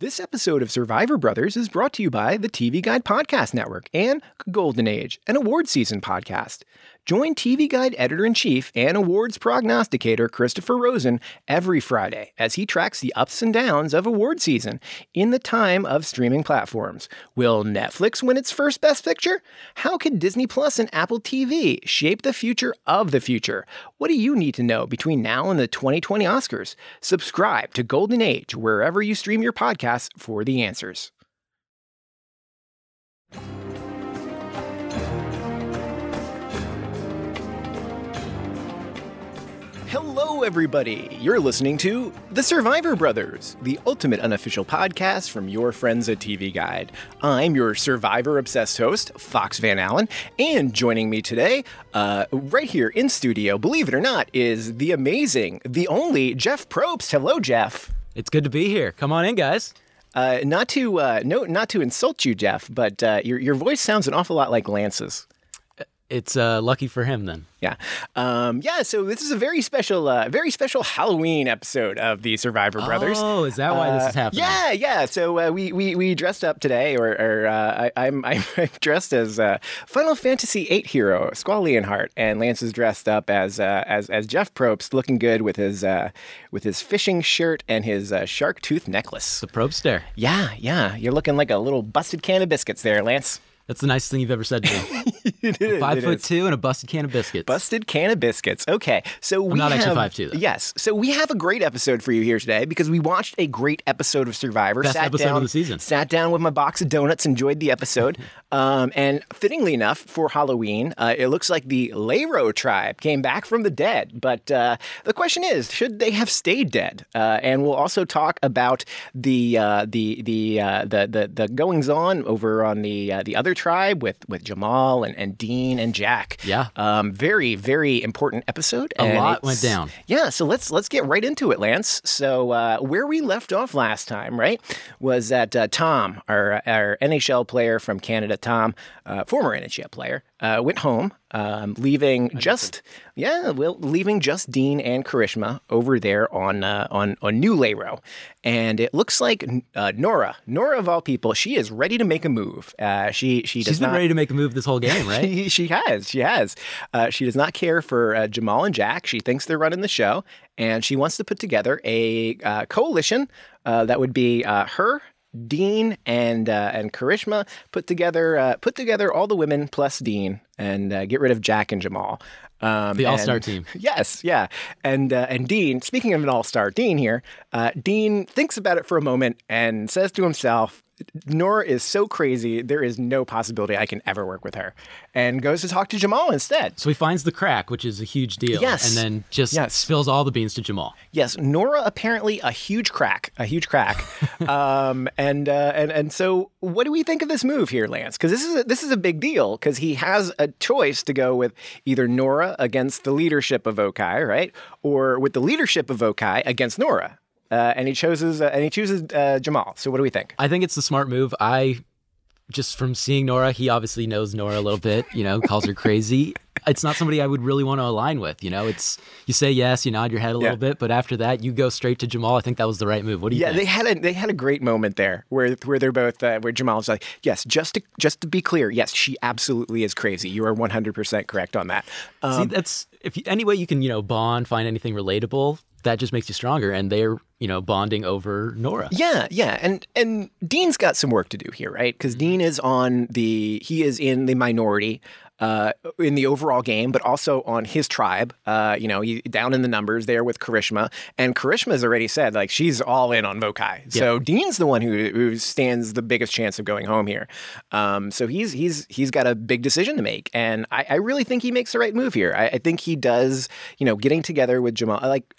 This episode of Survivor Brothers is brought to you by the TV Guide Podcast Network and Golden Age, an award season podcast. Join TV Guide editor in chief and awards prognosticator Christopher Rosen every Friday as he tracks the ups and downs of award season in the time of streaming platforms. Will Netflix win its first Best Picture? How can Disney Plus and Apple TV shape the future of the future? What do you need to know between now and the 2020 Oscars? Subscribe to Golden Age wherever you stream your podcasts for the answers. Hello, everybody. You're listening to The Survivor Brothers, the ultimate unofficial podcast from your friends at TV Guide. I'm your Survivor obsessed host, Fox Van Allen, and joining me today, uh, right here in studio, believe it or not, is the amazing, the only Jeff Probst. Hello, Jeff. It's good to be here. Come on in, guys. Uh, not to uh, no, not to insult you, Jeff, but uh, your your voice sounds an awful lot like Lance's. It's uh, lucky for him then. Yeah, um, yeah. So this is a very special, uh, very special Halloween episode of the Survivor Brothers. Oh, is that why this is happening? Yeah, yeah. So uh, we, we we dressed up today, or, or uh, I, I'm I'm dressed as uh, Final Fantasy VIII hero Squall Leonhart, and Lance is dressed up as uh, as as Jeff Probst, looking good with his uh, with his fishing shirt and his uh, shark tooth necklace. The Probst stare. Yeah, yeah. You're looking like a little busted can of biscuits there, Lance. That's the nicest thing you've ever said to me. is, Five foot is. two and a busted can of biscuits. Busted can of biscuits. Okay, so we not have, actually 5'2", though. Yes, so we have a great episode for you here today because we watched a great episode of Survivor. Best sat episode down, of the season. Sat down with my box of donuts, enjoyed the episode, um, and fittingly enough for Halloween, uh, it looks like the Lairo tribe came back from the dead. But uh, the question is, should they have stayed dead? Uh, and we'll also talk about the uh, the the, uh, the the the goings on over on the uh, the other tribe with with Jamal and, and Dean and Jack. Yeah. Um, very, very important episode. A lot went down. Yeah, so let's let's get right into it, Lance. So uh, where we left off last time, right, was that uh, Tom, our our NHL player from Canada, Tom, uh, former NHL player, uh, went home, um, leaving just yeah, well, leaving just Dean and Karishma over there on uh, on on New Lairo, and it looks like uh, Noura, Noura of all people, she is ready to make a move. Uh, she she does She's been not ready to make a move this whole game, right? she, she has. She has. Uh, she does not care for uh, Jamal and Jack. She thinks they're running the show, and she wants to put together a uh, coalition uh, that would be uh, her. Dean and uh, and Karishma put together uh, put together all the women plus Dean and uh, get rid of Jack and Jamal. Um, The all-star team. Yes, yeah, and uh, and Dean. Speaking of an all-star, Dean here. Uh, Dean thinks about it for a moment and says to himself, "Noura is so crazy. There is no possibility I can ever work with her." And goes to talk to Jamal instead. So he finds the crack, which is a huge deal. Yes. And then just Yes. spills all the beans to Jamal. Yes, Noura apparently a huge crack, a huge crack, um, and uh, and and so what do we think of this move here, Lance? Because this is a, this is a big deal because he has a choice to go with either Noura against the leadership of Vokai, right, or with the leadership of Vokai against Noura, uh, and he chooses uh, and he chooses uh, Jamal. So what do we think? I think it's the smart move. I just from seeing Noura, he obviously knows Noura a little bit, you know, calls her crazy. It's not somebody I would really want to align with, you know. It's you say yes, you nod your head a little bit, but after that you go straight to Jamal. I think that was the right move. What do you Yeah, think? they had a they had a great moment there where where they're both uh, where Jamal's like, yes, just to just to be clear, yes, she absolutely is crazy. You are one hundred percent correct on that. Um, See, that's if you, any way you can, you know, bond, find anything relatable, that just makes you stronger. And they're, you know, bonding over Noura. Yeah, yeah, and and Dean's got some work to do here, right? Because Dean is on the he is in the minority uh, in the overall game, but also on his tribe. Uh, you know, he down in the numbers there with Karishma, and Karishma's already said like she's all in on Vokai. So Dean's the one who who stands the biggest chance of going home here. Um, so he's he's he's got a big decision to make, and I, I really think he makes the right move here. I, I think he does. You know, getting together with Jamal, like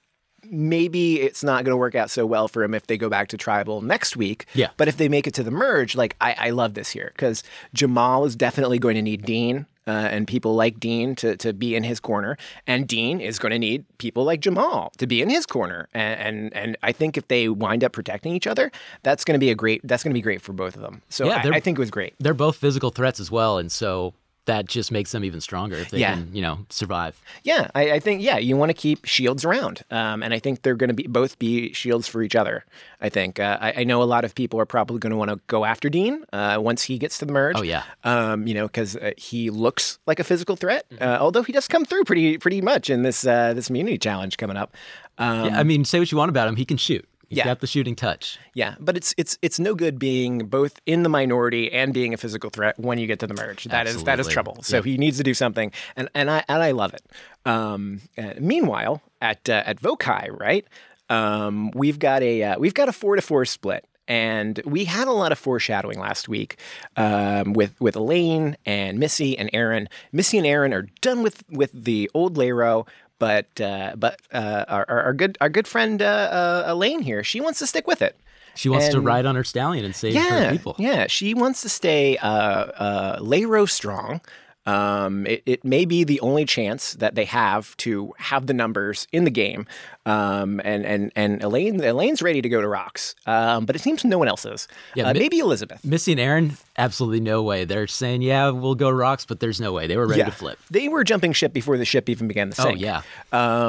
maybe it's not going to work out so well for him if they go back to tribal next week. Yeah. But if they make it to the merge, like I, I love this here because Jamal is definitely going to need Dean. Uh, and people like Dean to, to be in his corner, and Dean is going to need people like Jamal to be in his corner, and, and and I think if they wind up protecting each other, that's going to be a great that's going to be great for both of them. So Yeah, I, I think it was great. They're both physical threats as well, and so that just makes them even stronger if they Yeah. can, you know, survive. Yeah, I, I think yeah, you want to keep shields around, um, and I think they're going to be both be shields for each other. I think uh, I, I know a lot of people are probably going to want to go after Dean uh, once he gets to the merge. Oh, yeah. um, you know because uh, he looks like a physical threat, Mm-hmm. uh, although he does come through pretty pretty much in this uh, this immunity challenge coming up. Um, yeah, I mean, say what you want about him, he can shoot. He's Yeah. got the shooting touch. Yeah, but it's it's it's no good being both in the minority and being a physical threat when you get to the merge. That is that is trouble. So Yep. he needs to do something, and and I and I love it. Um, uh, meanwhile, at uh, at Vokai, right, um, we've got a uh, we've got a four to four split. And we had a lot of foreshadowing last week um, with with Elaine and Missy and Aaron. Missy and Aaron are done with with the old Lairo, but uh, but uh, our, our good our good friend uh, uh, Elaine here, she wants to stick with it. She wants to ride on her stallion and save yeah, her people. Yeah, she wants to stay uh, uh, Lairo strong. Um, it, it may be the only chance that they have to have the numbers in the game. Um, and and and Elaine Elaine's ready to go to rocks. Um, but it seems no one else is. Yeah, uh, Mi- maybe Elizabeth. Missy and Aaron, absolutely no way. They're saying, yeah, we'll go rocks, but there's no way. They were ready to flip. They were jumping ship before the ship even began to Oh sink. yeah,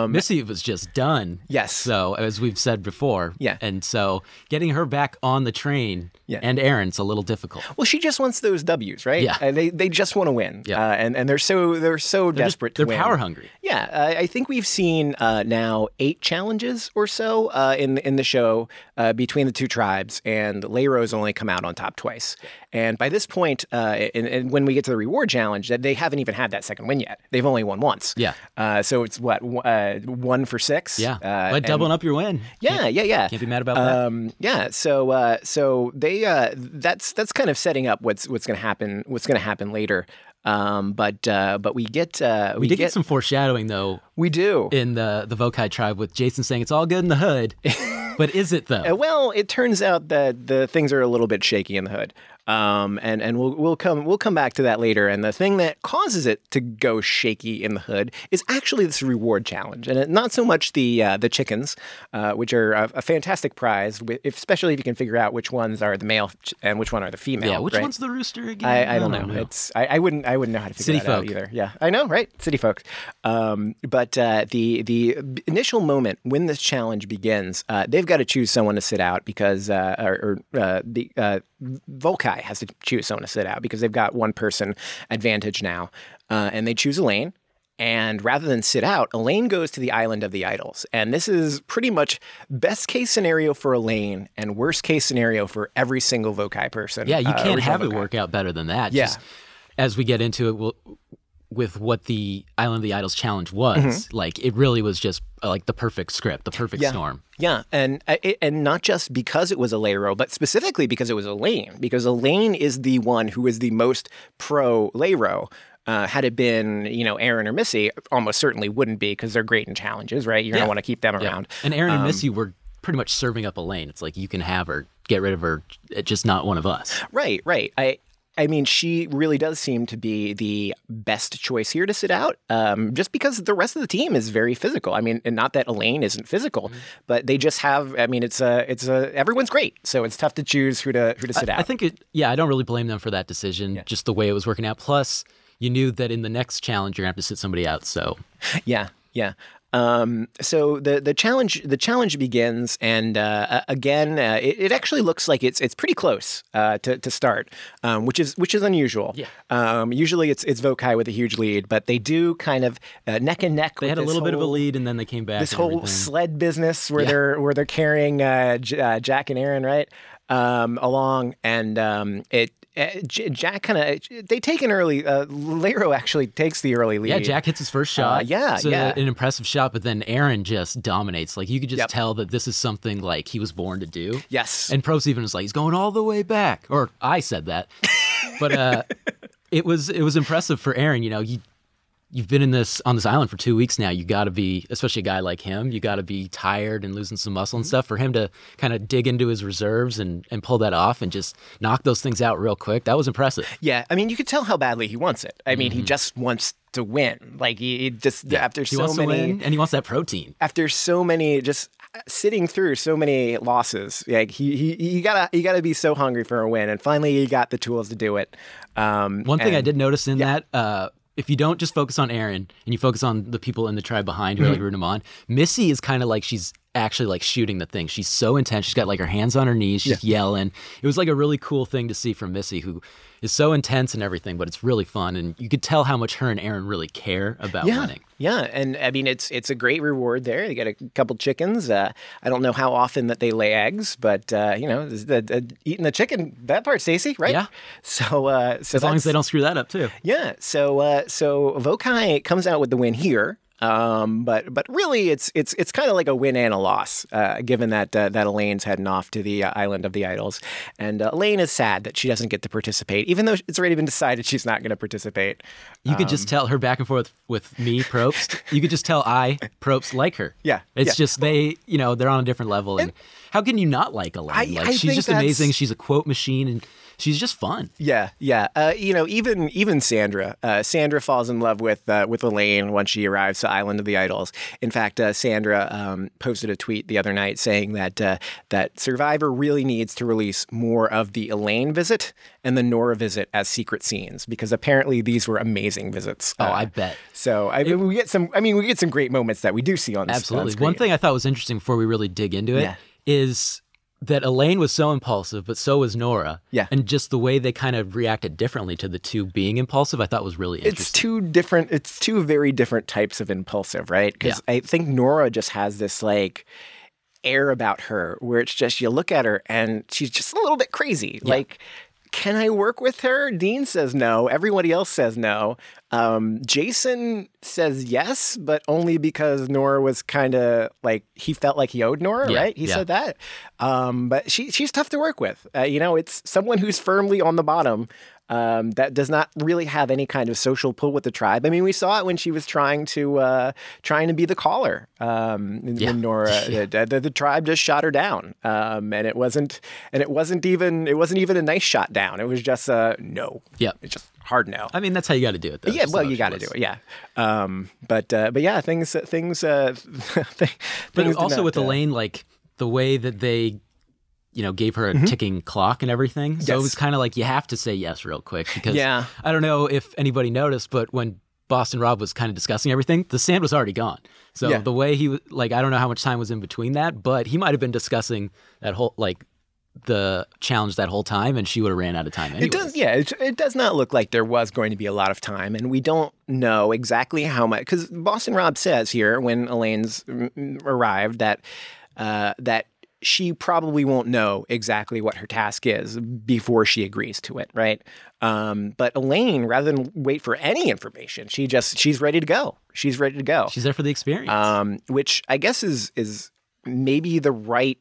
Missy was just done. Yes. So as we've said before, Yeah. and so getting her back on the train, Yeah. and Aaron's a little difficult. Well, she just wants those W's, right? Yeah. Uh, they they just want to win. Yeah. Uh, and and they're so they're so They're just- desperate to they're win. power hungry. Yeah, uh, I think we've seen uh, now eight challenges or so uh, in in the show uh, between the two tribes, and Lairo's only come out on top twice. And by this point, uh, and, and when we get to the reward challenge, that they haven't even had that second win yet. They've only won once. Yeah. Uh, so it's what uh, one for six. Yeah, Uh, but and- doubling up your win. yeah, yeah, yeah. Can't be mad about that. Um, yeah, so uh, so they uh, that's that's kind of setting up what's what's going to happen. What's going to happen later. Um, but uh, but we get uh, We did get some foreshadowing though we do. in the the Vokai tribe with Jason saying it's all good in the hood, but is it though? Uh, well, it turns out that the things are a little bit shaky in the hood, um, and and we'll we'll come we'll come back to that later. And the thing that causes it to go shaky in the hood is actually this reward challenge, and it, not so much the uh, the chickens, uh, which are a, a fantastic prize, if, especially if you can figure out which ones are the male and which one are the female. yeah, which right? one's the rooster again? I, I don't know. It's I, I wouldn't I wouldn't know how to figure City that out either. Yeah, I know, right? City folks. Um, but uh, the the initial moment when this challenge begins, uh, they've got to choose someone to sit out because uh, or, or uh, the uh, Vokai has to choose someone to sit out because they've got one person advantage now, uh, and they choose Elaine. And rather than sit out, Elaine goes to the island of the idols. And this is pretty much best case scenario for Elaine and worst case scenario for every single Vokai person. Yeah, you uh, can't original have it work out better than that. Yeah. Just as we get into it, we'll, with what the Island of the Idols challenge was, like it really was just uh, like the perfect script, the perfect Mm-hmm. Yeah. storm. Yeah, and uh, and not just because it was a Lairo, but specifically because it was Elaine. Because Elaine is the one who is the most pro Lairo. Uh, had it been, you know, Aaron or Missy, almost certainly wouldn't be because they're great in challenges, right? You're Yeah. gonna want to keep them Yeah. around. And Aaron Um, and Missy were pretty much serving up Elaine. It's like you can have her, get rid of her, just not one of us. Right, right. I I mean, she really does seem to be the best choice here to sit out, um, just because the rest of the team is very physical. I mean, and not that Elaine isn't physical, Mm-hmm. but they just have. I mean, it's a, it's a. Everyone's great, so it's tough to choose who to who to sit out. I think it, yeah, I don't really blame them for that decision, just the way it was working out. Plus, you knew that in the next challenge, you're going to have to sit somebody out. So, Yeah, yeah. Um, so the the challenge the challenge begins, and uh, again, uh, it, it actually looks like it's it's pretty close uh, to to start, um, which is which is unusual. Yeah. Um, usually it's it's Vokai with a huge lead, but they do kind of uh, neck and neck. they with had a little bit of a lead and then they came back. This whole everything. sled business where Yeah. they're where they're carrying uh, J- uh, Jack and Aaron right um, along, and um, it. Uh, J- Jack kind of they take an early. Uh, Lairo actually takes the early lead. Yeah, Jack hits his first shot. Uh, yeah, a- yeah. an impressive shot, but then Aaron just dominates. Like you could just Yep. tell that this is something like he was born to do. Yes. And Probst even was like, he's going all the way back. Or I said that. but uh it was it was impressive for Aaron, you know, you you've been in this on this island for two weeks now. You got to be, especially a guy like him, you got to be tired and losing some muscle and stuff. For him to kind of dig into his reserves and and pull that off and just knock those things out real quick, that was impressive. Yeah, I mean, you could tell how badly he wants it. I mean, he just wants to win. Like he, he just after He so many and he wants that protein. after so many just sitting through so many losses like he, he you gotta you gotta be so hungry for a win and finally he got the tools to do it um One thing I did notice in that, uh, if you don't just focus on Aaron and you focus on the people in the tribe behind who are like Mm-hmm. rooting him on, Missy is kind of like she's actually like shooting the thing. She's so intense. She's got like her hands on her knees. She's yelling. It was like a really cool thing to see from Missy, who is so intense and everything, but it's really fun. And you could tell how much her and Aaron really care about yeah, winning. yeah, and I mean it's it's a great reward there. They get a couple chickens. Uh, I don't know how often that they lay eggs, but uh, you know, the, the, eating the chicken that part, Stacey, right? Yeah. So uh, so As long as they don't screw that up too. Yeah. So uh, so Vokai comes out with the win here. Um, but but really, it's it's it's kind of like a win and a loss, uh, given that uh, that Elaine's heading off to the uh, island of the idols, and uh, Elaine is sad that she doesn't get to participate, even though it's already been decided she's not going to participate. You could Um, just tell her back and forth with me, Probst. you could just tell I, Probst, like her. Yeah, It's yeah. just they, you know, they're on a different level. And, how can you not like Elaine? I- like I she's just amazing. She's a quote machine and she's just fun. Yeah, yeah. Uh, you know, even even Sandra, uh, Sandra falls in love with uh, with Elaine once she arrives to Island of the Idols. In fact, uh, Sandra um, posted a tweet the other night saying that uh, that Survivor really needs to release more of the Elaine visit and the Noura visit as secret scenes because apparently these were amazing visits. Oh, Uh, I bet. So I mean, we get some. I mean, we get some great moments that we do see on this. Absolutely. on One thing I thought was interesting before we really dig into it is Yeah. That Elaine was so impulsive, but so was Noura. Yeah. And just the way they kind of reacted differently to the two being impulsive, I thought was really interesting. it's two different it's two very different types of impulsive right because i think noura just has this like air about her where it's just you look at her and she's just a little bit crazy like can I work with her? Dean says no. Everybody else says no. Um, Jason says yes, but only because Noura was kind of like he felt like he owed Noura, Yeah, right? He yeah. said that. Um, but she she's tough to work with. Uh, you know, it's someone who's firmly on the bottom um, that does not really have any kind of social pull with the tribe. I mean, we saw it when she was trying to uh, trying to be the caller. Um, Yeah. when Noura, the, the, the tribe just shot her down, um, and it wasn't and it wasn't even it wasn't even a nice shot down. It was just a no. Yeah, It's just hard no. I mean, that's how you got to do it, though. Yeah, well, you got to do it. Yeah, um, but uh, but yeah, things things uh, th- But things also not, with uh, Elaine, like the way that they, you know, gave her a ticking clock and everything. So it was kind of like you have to say yes real quick because Yeah. I don't know if anybody noticed, but when Boston Rob was kind of discussing everything, the sand was already gone. So Yeah. the way he was like, I don't know how much time was in between that, but he might have been discussing that whole like the challenge that whole time, and she would have ran out of time. Anyways. It does, yeah. It, it does not look like there was going to be a lot of time, and we don't know exactly how much. Because Boston Rob says here when Elaine's mm, arrived that uh, that she probably won't know exactly what her task is before she agrees to it, right? Um, but Elaine, rather than wait for any information, she just she's ready to go. She's ready to go. She's there for the experience. um, which I guess is is maybe the right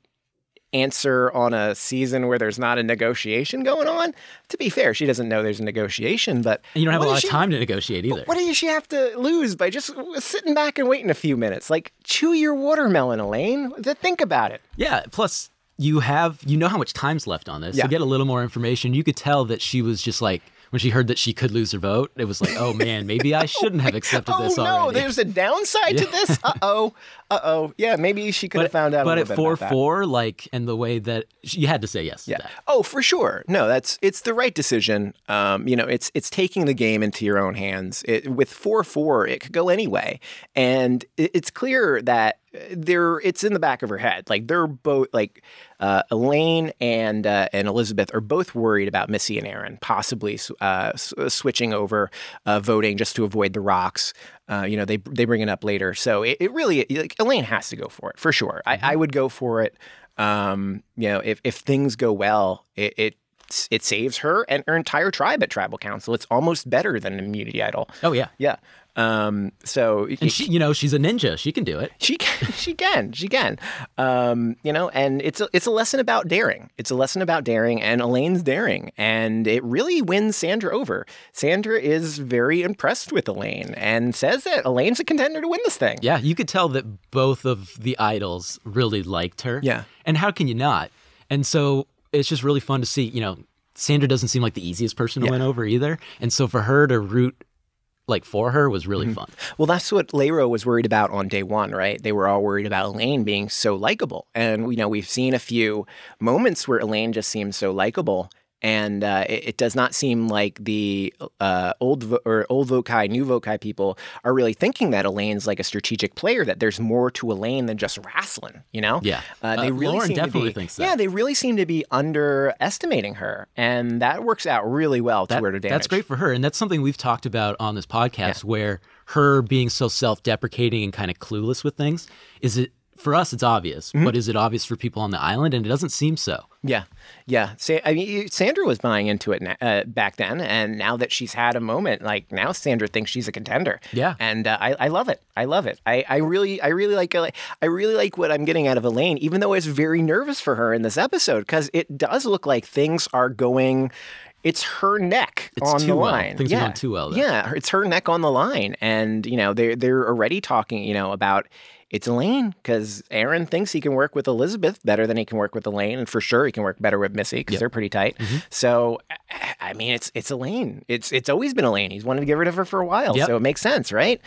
answer on a season where there's not a negotiation going on. To be fair, she doesn't know there's a negotiation, but and you don't have a lot of she- time to negotiate either. What does she have to lose by just sitting back and waiting a few minutes? Like chew your watermelon, Elaine. Th- Think about it. Yeah. Plus, you have you know how much time's left on this. Yeah. To get a little more information, you could tell that she was just like when she heard that she could lose her vote. It was like, oh man, maybe I shouldn't have accepted this. oh this no, already. there's a downside to this. Uh oh. Uh oh. Yeah, maybe she could have found out. But a at little bit four four, like, and the way that you had to say yes Yeah. to that. Oh, for sure. No, that's it's the right decision. Um, you know, it's it's taking the game into your own hands. It, with four four, it could go anyway, and it, it's clear that they're it's in the back of her head. Like they're both like uh, Elaine and uh, and Elizabeth are both worried about Missy and Aaron possibly uh, s- switching over uh, voting just to avoid the rocks. Uh, you know, they they bring it up later. So it, it really like Elaine has to go for it for sure. I, I would go for it. Um, you know, if if things go well, it. it it saves her and her entire tribe at tribal council. It's almost better than an immunity idol. Oh yeah. Yeah. Um, so and she, you know, she's a ninja. She can do it. She can, she can, she can. Um, you know, and it's a, it's a lesson about daring. It's a lesson about daring, and Elaine's daring, and it really wins Sandra over. Sandra is very impressed with Elaine and says that Elaine's a contender to win this thing. Yeah, you could tell that both of the idols really liked her. Yeah, and how can you not? And so it's just really fun to see. You know, Sandra doesn't seem like the easiest person to Yeah. win over either, and so for her to root like for her was really mm-hmm. fun. Well, that's what Lairo was worried about on day one, right? They were all worried about Elaine being so likable. And, you know, we've seen a few moments where Elaine just seems so likable. And uh, it, it does not seem like the uh, old vo- or old Vokai, new Vokai people are really thinking that Elaine's like a strategic player. That there's more to Elaine than just wrestling. You know? Yeah. Uh, they Uh, really Lauren seem to definitely be, thinks that. Yeah, they really seem to be underestimating her, and that works out really well to That- her damage. That's great for her. And that's something we've talked about on this podcast where her being so self deprecating and kind of clueless with things is it for us it's obvious, Mm-hmm. but is it obvious for people on the island? And it doesn't seem so. Yeah, yeah. Sa- I mean, Sandra was buying into it na- uh, back then, and now that she's had a moment, like now Sandra thinks she's a contender. Yeah. and uh, I, I love it. I love it. I, I really, I really like, uh, I really like what I'm getting out of Elaine, even though I was very nervous for her in this episode because it does look like things are going. It's her neck It's on too the well. line. Things are yeah. too well there. Yeah, it's her neck on the line, and you know they're they're already talking, you know, about it's Elaine because Aaron thinks he can work with Elizabeth better than he can work with Elaine, and for sure he can work better with Missy because they're pretty tight. Mm-hmm. So, I- mean, it's it's Elaine. It's it's always been Elaine. He's wanted to get rid of her for a while, Yep. so it makes sense, right?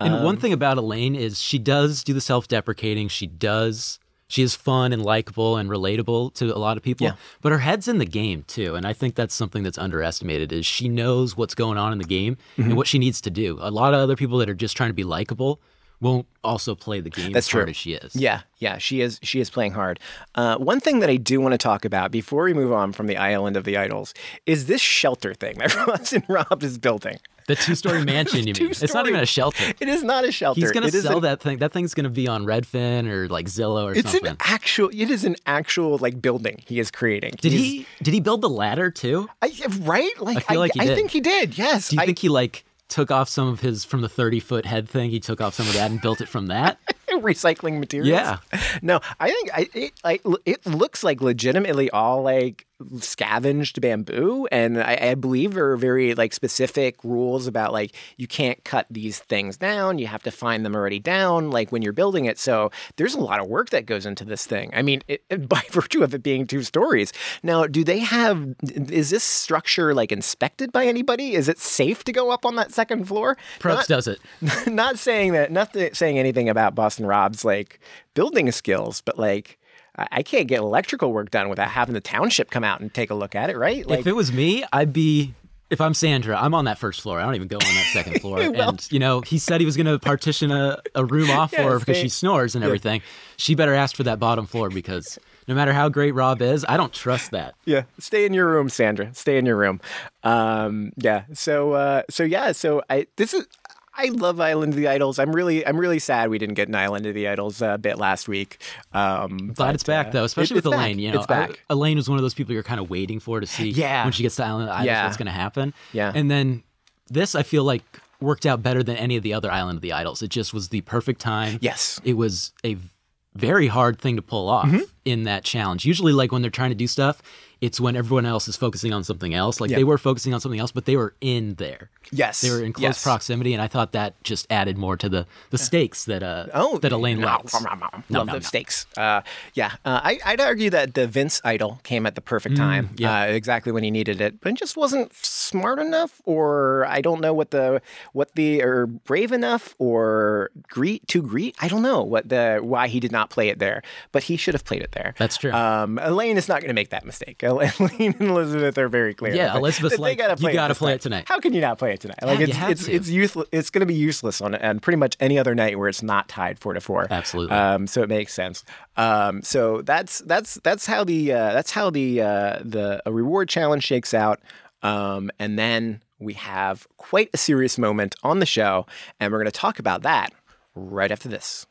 And Um, one thing about Elaine is she does do the self deprecating. She does. She is fun and likable and relatable to a lot of people. Yeah. But her head's in the game too. And I think that's something that's underestimated is she knows what's going on in the game Mm-hmm. and what she needs to do. A lot of other people that are just trying to be likable won't also play the game That's as hard true. as she is. Yeah, yeah, she is. She is playing hard. Uh, one thing that I do want to talk about before we move on from the island of the idols is this shelter thing that Boston Rob is building. The two story mansion, you mean? It's not even a shelter. It is not a shelter. He's gonna It is sell an- that thing. That thing's gonna be on Redfin or like Zillow or It's something. an actual. It is an actual like building he is creating. did He's- he did he build the ladder too? I, right? Like I feel like he I think he did. Yes. Do you I, think he like took off some of his from the 30 foot head thing? He took off some of that and built it from that? recycling materials? Yeah. No, I think I it like it looks like legitimately all like scavenged bamboo, and I, I believe there are very like specific rules about like you can't cut these things down. You have to find them already down, like when you're building it. So there's a lot of work that goes into this thing. I mean, it, it- by virtue of it being two stories. Now, do they have? Is this structure like inspected by anybody? Is it safe to go up on that second floor? Probst does it. not saying that, not saying anything about Boston Rob's like building skills, but like I can't get electrical work done without having the township come out and take a look at it, right? Like, if it was me, I'd be. If I'm Sandra, I'm on that first floor. I don't even go on that second floor. Well- and you know, he said he was going to partition a, a room off Yeah, for her because she snores and everything. She better ask for that bottom floor because no matter how great Rob is, I don't trust that. yeah, stay in your room, Sandra. Stay in your room. Um, yeah. So, uh, so yeah. So I this is. I love Island of the Idols. I'm really, I'm really sad we didn't get an Island of the Idols uh, bit last week. Um, Glad it's back though, especially it's with back. Elaine. You know, It's back. I- Elaine was one of those people you're kind of waiting for to see Yeah. when she gets to Island of the Idols Yeah. what's going to happen. Yeah. And then this, I feel like worked out better than any of the other Island of the Idols. It just was the perfect time. Yes. It was a very hard thing to pull off Mm-hmm. in that challenge. Usually, like when they're trying to do stuff, it's when everyone else is focusing on something else. Like Yeah. they were focusing on something else, but they were in there. Yes. They were in close Yes. proximity, and I thought that just added more to the the stakes that uh Oh, that Elaine nom, likes. nom, nom, nom. Love nom, steaks. Uh, yeah, uh, I, I'd argue that the Vince idol came at the perfect time, Mm, yeah. uh, exactly when he needed it, but it just wasn't smart enough, or I don't know what the what the or brave enough, or greet too greet. I don't know what the why he did not play it there, but he should have played it there. That's true. Um, Elaine is not going to make that mistake. Elaine and Elizabeth are very clear. Yeah, But Elizabeth's like, gotta "You gotta play night." it tonight. How can you not play it tonight? Like Yeah, you it's have it's to. it's useless. It's going to be useless on and pretty much any other night where it's not tied four to four. Absolutely. Um, so it makes sense. Um, so that's that's that's how the uh, that's how the uh, the a reward challenge shakes out. Um, and then we have quite a serious moment on the show, and we're going to talk about that right after this.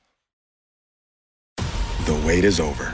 The wait is over.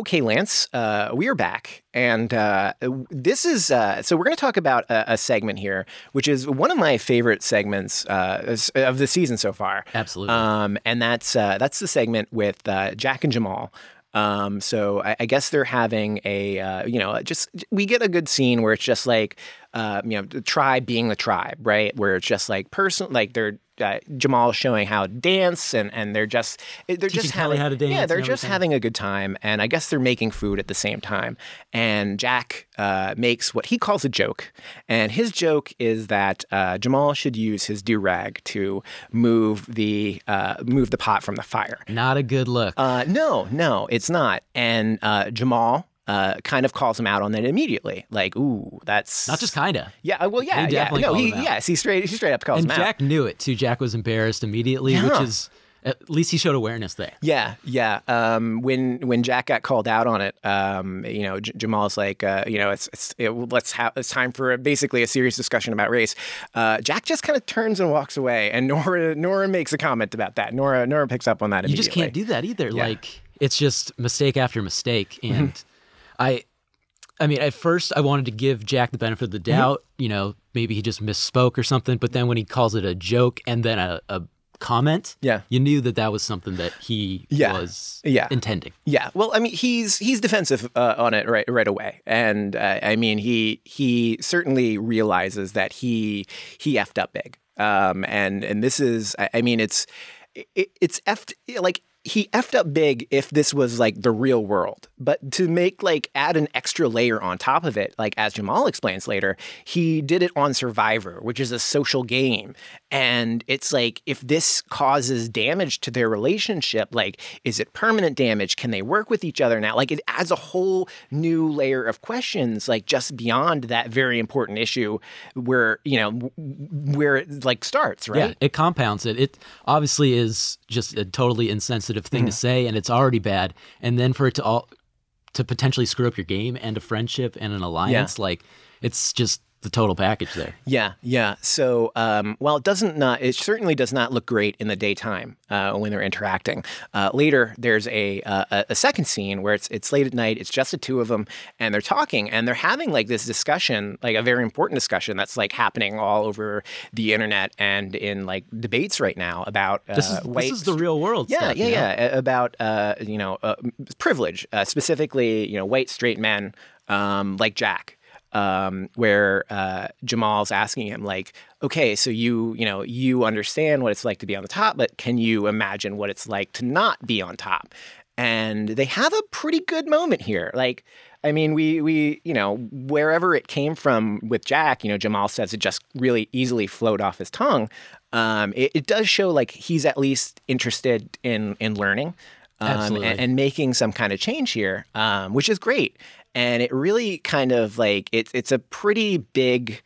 Okay, Lance, uh, we are back. And uh, this is uh, so we're going to talk about a, a, segment here, which is one of my favorite segments uh, of the season so far. Absolutely. Um, and that's uh, that's the segment with uh, Jack and Jamal. Um, so I, I, guess they're having a, uh, you know, just we get a good scene where it's just like, uh, you know, the tribe being the tribe, right? Where it's just like person, like they're uh, Jamal showing how to dance, and and they're just they're Teaching just having how to dance yeah, they're just having a good time, and I guess they're making food at the same time. And Jack uh, makes what he calls a joke, and his joke is that uh, Jamal should use his do rag to move the uh, move the pot from the fire. Not a good look. Uh, no, no, it's not. And uh, Jamal uh, kind of calls him out on that immediately. Like, ooh, that's Not just kinda. Yeah, well, yeah, He yeah. definitely No, he, yes, he straight, he straight up calls and him out. Jack knew it too. Jack was embarrassed immediately, which is at least he showed awareness there. Yeah, yeah. Um, when when Jack got called out on it, um, you know, J- Jamal's like, uh, you know, it's it's it, let's have it's time for basically a serious discussion about race. Uh, Jack just kind of turns and walks away, and Noura Noura makes a comment about that. Noura Noura picks up on that. You just can't do that either. Like it's just mistake after mistake, and I, I mean, at first I wanted to give Jack the benefit of the Mm-hmm. doubt. You know, maybe he just misspoke or something. But then when he calls it a joke and then a, a comment, Yeah. you knew that that was something that he Yeah. was Yeah. intending. Yeah, well, I mean, he's he's defensive uh, on it right right away, and uh, I mean, he he certainly realizes that he he effed up big, um, and and this is, I, I mean, it's it, it's effed like he effed up big if this was like the real world, but to make like add an extra layer on top of it, like as Jamal explains later, he did it on Survivor, which is a social game, and it's like if this causes damage to their relationship, like is it permanent damage? Can they work with each other now? Like it adds a whole new layer of questions, like just beyond that very important issue, where you know where it like starts, right? Yeah, it compounds it. It obviously is just a totally insensitive thing Mm-hmm. to say, and it's already bad. And then for it to all to potentially screw up your game and a friendship and an alliance, like it's just the total package there. Yeah, yeah. So, um, while it doesn't not, it certainly does not look great in the daytime uh, when they're interacting. Uh, later, there's a, uh, a second scene where it's it's late at night. It's just the two of them, and they're talking, and they're having like this discussion, like a very important discussion that's like happening all over the internet and in like debates right now about uh, This is white this is the real world. yeah, stuff, yeah, you know? yeah. About uh, you know uh, privilege, uh, specifically you know white straight men um, like Jack, um, where uh, Jamal's asking him like, okay, so you you know you understand what it's like to be on the top, but can you imagine what it's like to not be on top? And they have a pretty good moment here, like. I mean, we we you know wherever it came from with Jack, you know, Jamal says it just really easily flowed off his tongue. Um, it, it does show like he's at least interested in in learning um, and, and making some kind of change here, um, which is great. And it really kind of like it's it's a pretty big.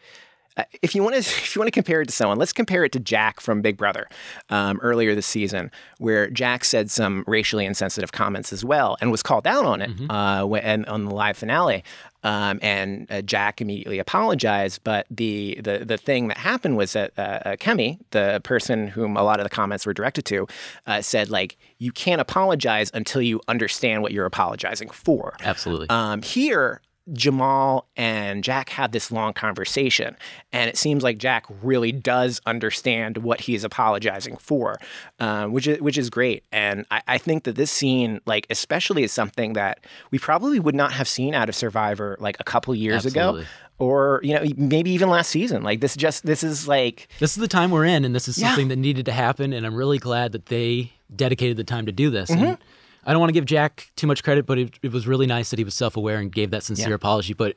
Uh, if you want to, if you want to compare it to someone, let's compare it to Jack from Big Brother um, earlier this season, where Jack said some racially insensitive comments as well, and was called out on it uh, when, on the live finale. Um, and uh, Jack immediately apologized, but the, the the thing that happened was that uh, uh, Kemi, the person whom a lot of the comments were directed to, uh, said like, "You can't apologize until you understand what you're apologizing for." Absolutely. Um, here, Jamal and Jack had this long conversation, and it seems like Jack really does understand what he is apologizing for, um, which is which is great. And I, I think that this scene, like especially, is something that we probably would not have seen out of Survivor like a couple years Absolutely. ago, or you know maybe even last season. Like this, just this is like this is the time we're in, and this is Yeah. something that needed to happen. And I'm really glad that they dedicated the time to do this. Mm-hmm. And I don't want to give Jack too much credit, but it, it was really nice that he was self aware and gave that sincere Yeah. apology. But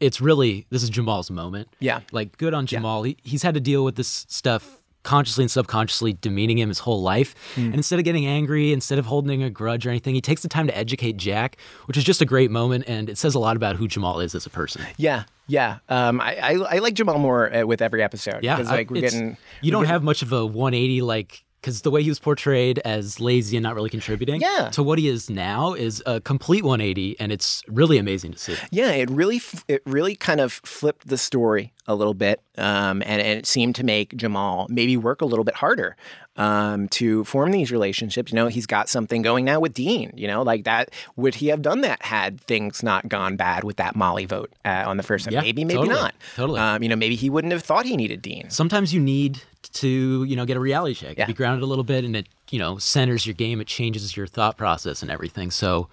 it's really this is Jamal's moment. Yeah. like good on Jamal. He, he's had to deal with this stuff consciously and subconsciously demeaning him his whole life. Hmm. And instead of getting angry, instead of holding a grudge or anything, he takes the time to educate Jack, which is just a great moment. And it says a lot about who Jamal is as a person. yeah, yeah. Um, I, I I like Jamal more uh, with every episode. Yeah, because like we're getting You don't getting- have much of a 180 like because the way he was portrayed as lazy and not really contributing Yeah. to what he is now is a complete 180, and it's really amazing to see. Yeah, it really it really kind of flipped the story a little bit, um, and, and it seemed to make Jamal maybe work a little bit harder um, to form these relationships. You know, he's got something going now with Dean. You know, like that. Would he have done that had things not gone bad with that Molly vote uh, on the first time? Yeah, maybe, maybe totally, not. totally. Um, you know, maybe he wouldn't have thought he needed Dean. Sometimes you need to, you know, get a reality check, Yeah. be grounded a little bit, and it, you know, centers your game. It changes your thought process and everything. So,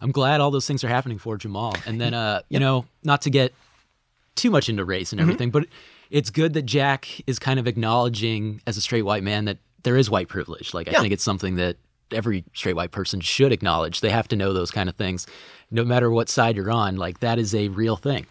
I'm glad all those things are happening for Jamal. And then, uh, you know, not to get too much into race and Mm-hmm. everything, but it's good that Jack is kind of acknowledging as a straight white man that there is white privilege. Like, I Yeah. think it's something that every straight white person should acknowledge. They have to know those kind of things, no matter what side you're on. Like, that is a real thing.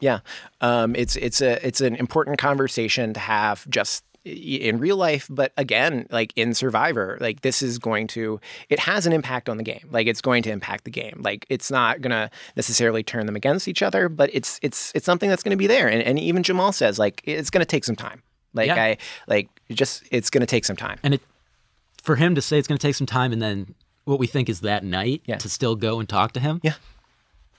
Yeah, um, it's it's a it's an important conversation to have just i- in real life, but again, like in Survivor, like this is going to it has an impact on the game. Like it's going to impact the game. Like it's not gonna necessarily turn them against each other, but it's it's it's something that's going to be there. And and even Jamal says like it's going to take some time. Like Yeah. I like just it's going to take some time. And it for him to say it's going to take some time and then what we think is that night Yeah. to still go and talk to him. Yeah.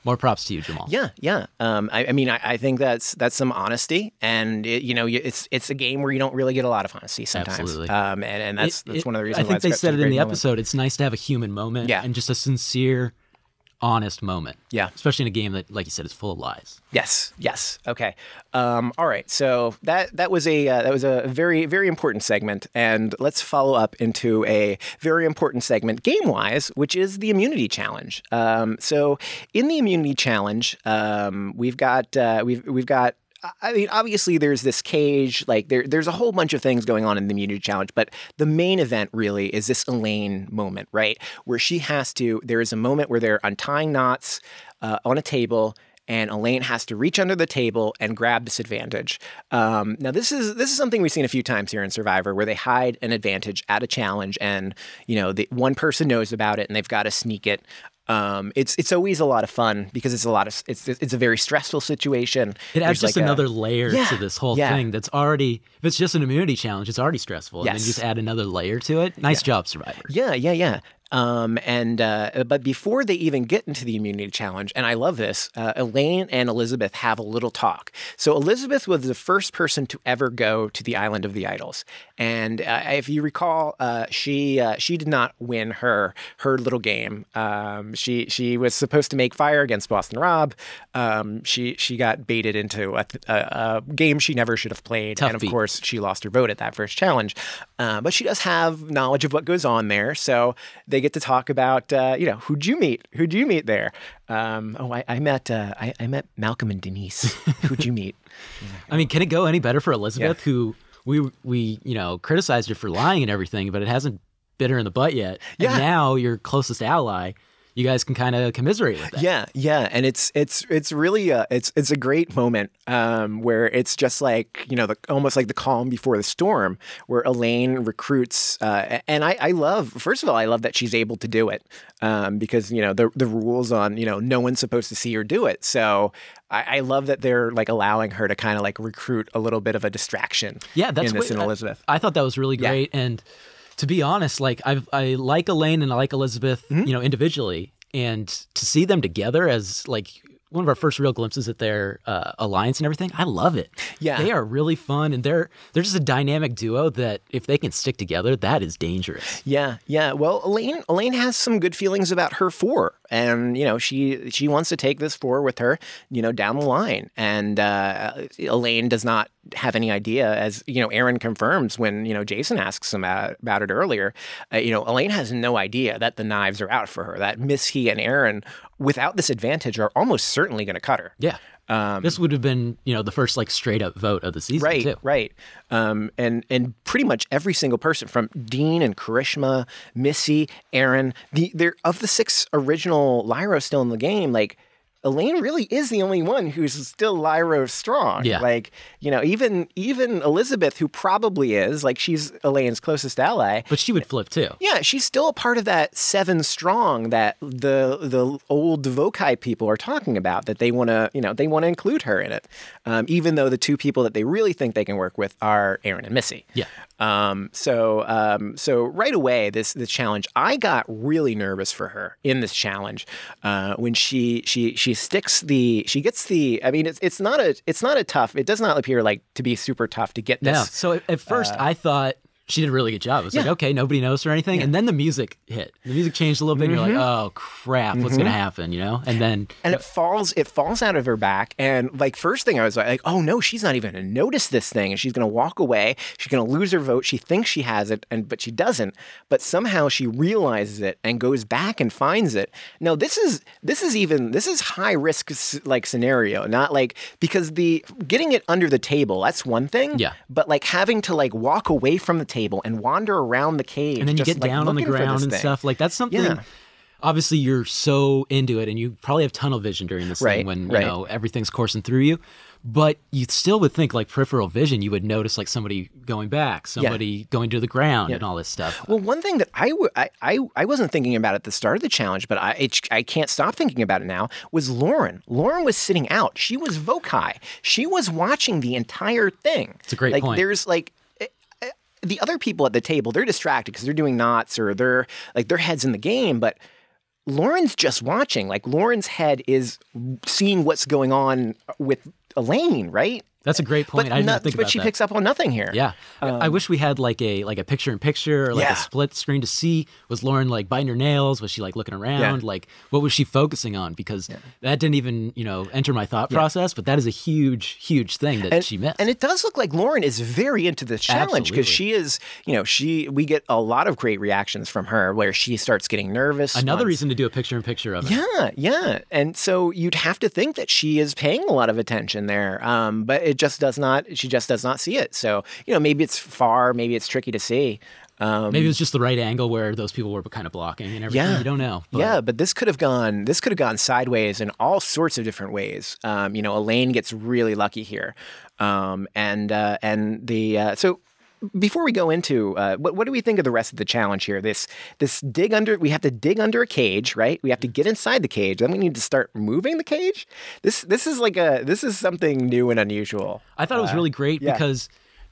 More props to you, Jamal. Yeah, yeah. Um, I, I mean, I, I think that's that's some honesty, and it, you know, it's it's a game where you don't really get a lot of honesty sometimes. Absolutely. Um, and, and that's It- that's it- one of the reasons. I think they said it in the moment. episode. It's nice to have a human moment Yeah. and just a sincere, honest moment. Yeah. Especially in a game that, like you said, is full of lies. Yes, yes. Okay. Um, all right. So that that was a uh, that was a very very important segment, and let's follow up into a very important segment game wise, which is the immunity challenge. Um, so in the immunity challenge, um, we've got uh, we've we've got. I mean, obviously, there's this cage. Like, there, there's a whole bunch of things going on in the immunity challenge, but the main event really is this Elaine moment, right? Where she has to. There is a moment where they're untying knots uh, on a table, and Elaine has to reach under the table and grab this advantage. Um, now, this is this is something we've seen a few times here in Survivor, where they hide an advantage at a challenge, and you know, the one person knows about it, and they've got to sneak it. Um, it's it's always a lot of fun because it's a lot of it's it's a very stressful situation. It adds There's just like a- another layer Yeah, to this whole yeah. thing that's already, if it's just an immunity challenge, it's already stressful. And then you just add another layer to it. Nice job, Survivor. Yeah, yeah, yeah. Um, and uh, but before they even get into the immunity challenge, and I love this, uh, Elaine and Elizabeth have a little talk. So Elizabeth was the first person to ever go to the Island of the Idols, and uh, if you recall, uh, she uh, she did not win her her little game. Um, she she was supposed to make fire against Boston Rob. Um, she she got baited into a, a, a game she never should have played, Tough and of beat. course she lost her vote at that first challenge. Uh, but she does have knowledge of what goes on there, so they get to talk about uh, you know who'd you meet? Who'd you meet there? Um, oh, I, I met uh, I, I met Malcolm and Denise. who'd you meet? I mean, can it go any better for Elizabeth, who we we you know criticized her for lying and everything, but it hasn't bit her in the butt yet. Yeah. And now your closest ally, you guys can kind of commiserate with that. Yeah, yeah, and it's it's it's really a, it's it's a great moment um, where it's just like you know the almost like the calm before the storm, where Elaine recruits, uh, and I, I love first of all I love that she's able to do it um, because you know the the rules on you know no one's supposed to see her do it, so. I, I love that they're like allowing her to kind of like recruit a little bit of a distraction. Yeah, that's in this what- in Elizabeth. I, thought that was really Yeah. great. And to be honest, like I I like Elaine and I like Elizabeth, Mm-hmm. you know, individually, and to see them together as like one of our first real glimpses at their uh, alliance and everything, I love it. Yeah. they are really fun, and they're they're just a dynamic duo that if they can stick together, that is dangerous. Yeah, yeah. Well, Elaine Elaine has some good feelings about her four, and you know she she wants to take this four with her, you know, down the line. And uh, Elaine does not have any idea, as you know, Aaron confirms when you know Jason asks him about, about it earlier. Uh, you know, Elaine has no idea that the knives are out for her. That Missy and Aaron, without this advantage, are almost certainly going to cut her. Yeah. this would have been, you know, the first like straight up vote of the season, Um, Right, too. right. Um, and and pretty much every single person from Dean and Karishma, Missy, Aaron, the they're of the six original Lairo still in the game, like Elaine really is the only one who's still Lairo strong. Yeah. Like, you know, even even Elizabeth, who probably is, like she's Elaine's closest ally. But she would flip too. Yeah, she's still a part of that seven strong that the the old Vokai people are talking about. That they want to, you know, they want to include her in it, um, even though the two people that they really think they can work with are Aaron and Missy. Yeah. Um, so um, so right away, this this challenge, I got really nervous for her in this challenge uh, when she she she sticks the she gets the. I mean, it's it's not a it's not a tough. It does not appear like to be super tough to get this. So at, at first, uh, I thought she did a really good job. It was like, okay, nobody knows her or anything. And then the music hit. The music changed a little bit. And you're like, Mhm. oh crap, what's gonna happen? You know? And then and it falls it falls out of her back and like first thing i was like oh no she's not even gonna notice this thing and she's gonna walk away she's gonna lose her vote she thinks she has it and but she doesn't but somehow she realizes it and goes back and finds it now this is this is even this is high risk like scenario not like because the getting it under the table that's one thing Yeah. but like having to like walk away from the table and wander around the cage and then you just, get like, down on the looking for this ground and thing. stuff. Like that's something. Yeah. Obviously, you're so into it, and you probably have tunnel vision during this Right, thing when right. you know everything's coursing through you. But you still would think, like peripheral vision, you would notice like somebody going back, somebody going to the ground, Yeah. and all this stuff. Well, one thing that I, w- I, I, I wasn't thinking about at the start of the challenge, but I, it, I can't stop thinking about it now, was Lauren. Lauren was sitting out. She was Vokai. She was watching the entire thing. It's a great like, point. There's like, the other people at the table, they're distracted because they're doing knots or they're like their heads in the game, but Lauren's just watching. Like Lauren's head is seeing what's going on with Elaine, right? That's a great point. But, I didn't not- think but about she that. picks up on nothing here. Yeah, I wish we had like a like a picture in picture, or like Yeah. a split screen to see. Was Lauren like biting her nails? Was she like looking around? Like what was she focusing on? Because that didn't even you know enter my thought process. But that is a huge huge thing that and, she missed. And it does look like Lauren is very into this challenge because she is, you know, she we get a lot of great reactions from her where she starts getting nervous. Another once- reason to do a picture in picture of it. Yeah, yeah. And so you'd have to think that she is paying a lot of attention there. Um, but it just does not she just does not see it. So, you know, maybe it's far, maybe it's tricky to see. Um, Maybe it was just the right angle where those people were kind of blocking and everything. Yeah. You don't know. But Yeah, but this could have gone this could have gone sideways in all sorts of different ways. Um, you know, Elaine gets really lucky here, um, and uh, and the uh, so. Before we go into uh, what, what do we think of the rest of the challenge here? This this dig under we have to dig under a cage, right? We have to get inside the cage. Then we need to start moving the cage. This this is like a this is something new and unusual. I thought it was Uh, really great yeah. because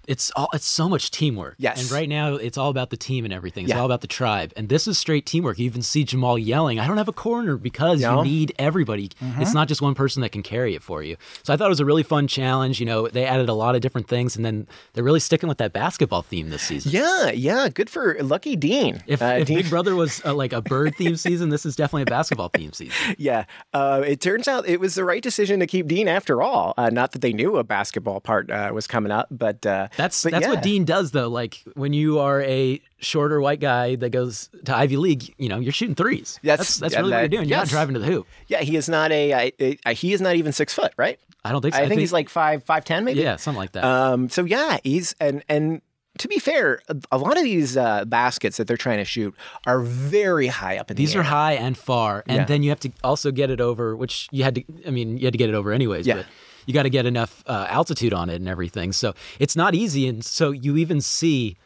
it's all it's so much teamwork. Yes. And right now it's all about the team and everything. It's Yeah. all about the tribe. And this is straight teamwork. You even see Jamal yelling, I don't have a corner because No. you need everybody. Mhm. It's not just one person that can carry it for you. So I thought it was a really fun challenge. You know, they added a lot of different things and then they're really sticking with that basketball theme this season. Yeah, yeah, good for Lucky Dean. If, Uh, if Dean- Big Brother was uh, like a bird theme season, this is definitely a basketball theme season. Yeah, uh, it turns out it was the right decision to keep Dean after all. Uh, not that they knew a basketball part uh, was coming up, but uh, That's but that's yeah. what Dean does though. Like when you are a shorter white guy that goes to Ivy League, you know, you're shooting threes. That's that's, yeah, really what you're doing. You're not driving to the hoop. Yeah, he is not a, a, a- he is not even six foot, right? I don't think so. I, think, he's like five five ten, maybe. yeah, something like that. Um. So yeah, he's and and. To be fair, a- lot of these uh, baskets that they're trying to shoot are very high up in the air. These the are high and far, and Yeah. then you have to also get it over, which you had to. I mean, you had to get it over anyways. Yeah. But you got to get enough uh, altitude on it and everything. So it's not easy, and so you even see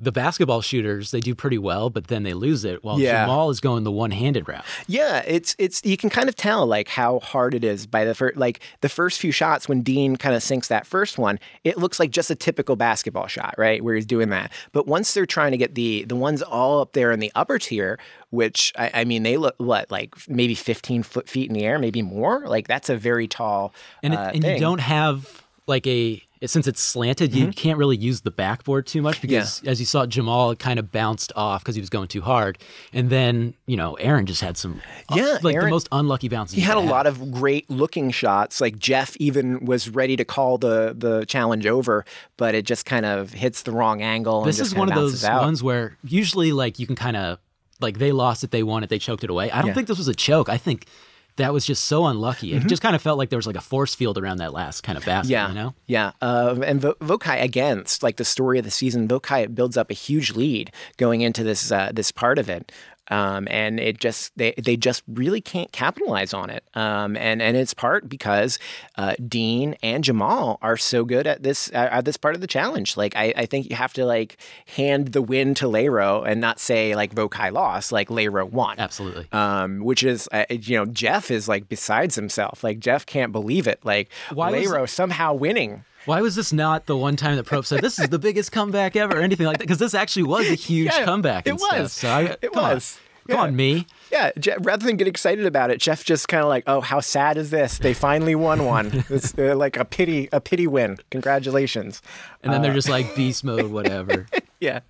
the basketball shooters. They do pretty well, but then they lose it. While Yeah. Jamal is going the one-handed route. Yeah, it's it's you can kind of tell like how hard it is by the first like the first few shots when Dean kind of sinks that first one, it looks like just a typical basketball shot, right? Where he's doing that. But once they're trying to get the the ones all up there in the upper tier, which I, I mean they look what like maybe fifteen foot feet in the air, maybe more. Like that's a very tall and, it, uh, and you don't have like a since it's slanted you can't really use the backboard too much because as you saw Jamal kind of bounced off because he was going too hard and then you know Aaron just had some uh, Yeah, like Aaron- the most unlucky bounces He had a lot of great looking shots. Like Jeff even was ready to call the the challenge over, but it just kind of hits the wrong angle. this is one kinda those out. ones where usually like you can kind of like they lost it they won it they choked it away I don't Yeah. think this was a choke I think that was just so unlucky it Mhm. just kind of felt like there was like a force field around that last kind of basket Yeah, you know yeah. Um, and Vo- Vokai against like the story of the season, Vokai builds up a huge lead going into this uh, this part of it. Um, and it just they they just really can't capitalize on it. Um, and and it's part because uh, Dean and Jamal are so good at this uh, at this part of the challenge. Like I, I think you have to like hand the win to Lairo and not say like Vokai lost, like Lairo won. Absolutely. Um, which is uh, you know Jeff is like besides himself. Like Jeff can't believe it. Like Why was- somehow winning. Why was this not the one time that Probst said this is the biggest comeback ever or anything like that? Because this actually was a huge Yeah, comeback. it and stuff. was. So I, It come was. On. Come Yeah. on, me. Yeah, Je- rather than get excited about it, Jeff just kind of like, "Oh, how sad is this? They finally won one. It's uh, like a pity, a pity win. Congratulations." And then they're Uh, just like beast mode, whatever. yeah,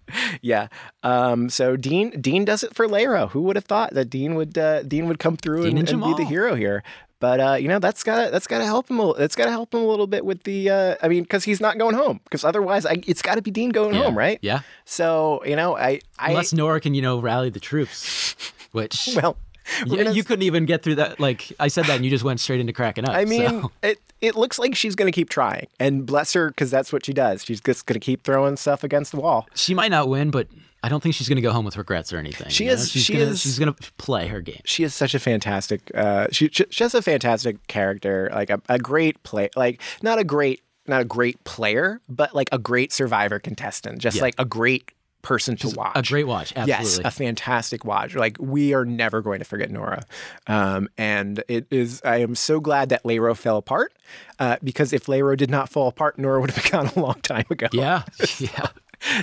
yeah. Um, so Dean, Dean does it for Lairo. Who would have thought that Dean would, uh, Dean would come through Dean and, and and be the hero here? But uh, you know that's gotta that's gotta help him. A, that's gotta help him a little bit with the. Uh, I mean, because he's not going home. Because otherwise, I, it's got to be Dean going Yeah. home, right? Yeah. So you know, I, I Unless Noura can, you know, rally the troops, which well, you, gonna you couldn't even get through that. Like I said that, and you just went straight into cracking up. I mean, so. it it looks like she's going to keep trying, and bless her because that's what she does. She's just going to keep throwing stuff against the wall. she might not win, but I don't think she's going to go home with regrets or anything. She you know? is- She's she gonna, is- She's going to play her game. She is such a fantastic. Uh, she she she has a fantastic character, like a, a great play, like not a great not a great player, but like a great survivor contestant, just Yeah. like a great person to watch. A great watch, absolutely. Yes, a fantastic watch. Like we are never going to forget Noura, um, and it is. I am so glad that Lairo fell apart, uh, because if Lairo did not fall apart, Noura would have gone a long time ago. Yeah, yeah.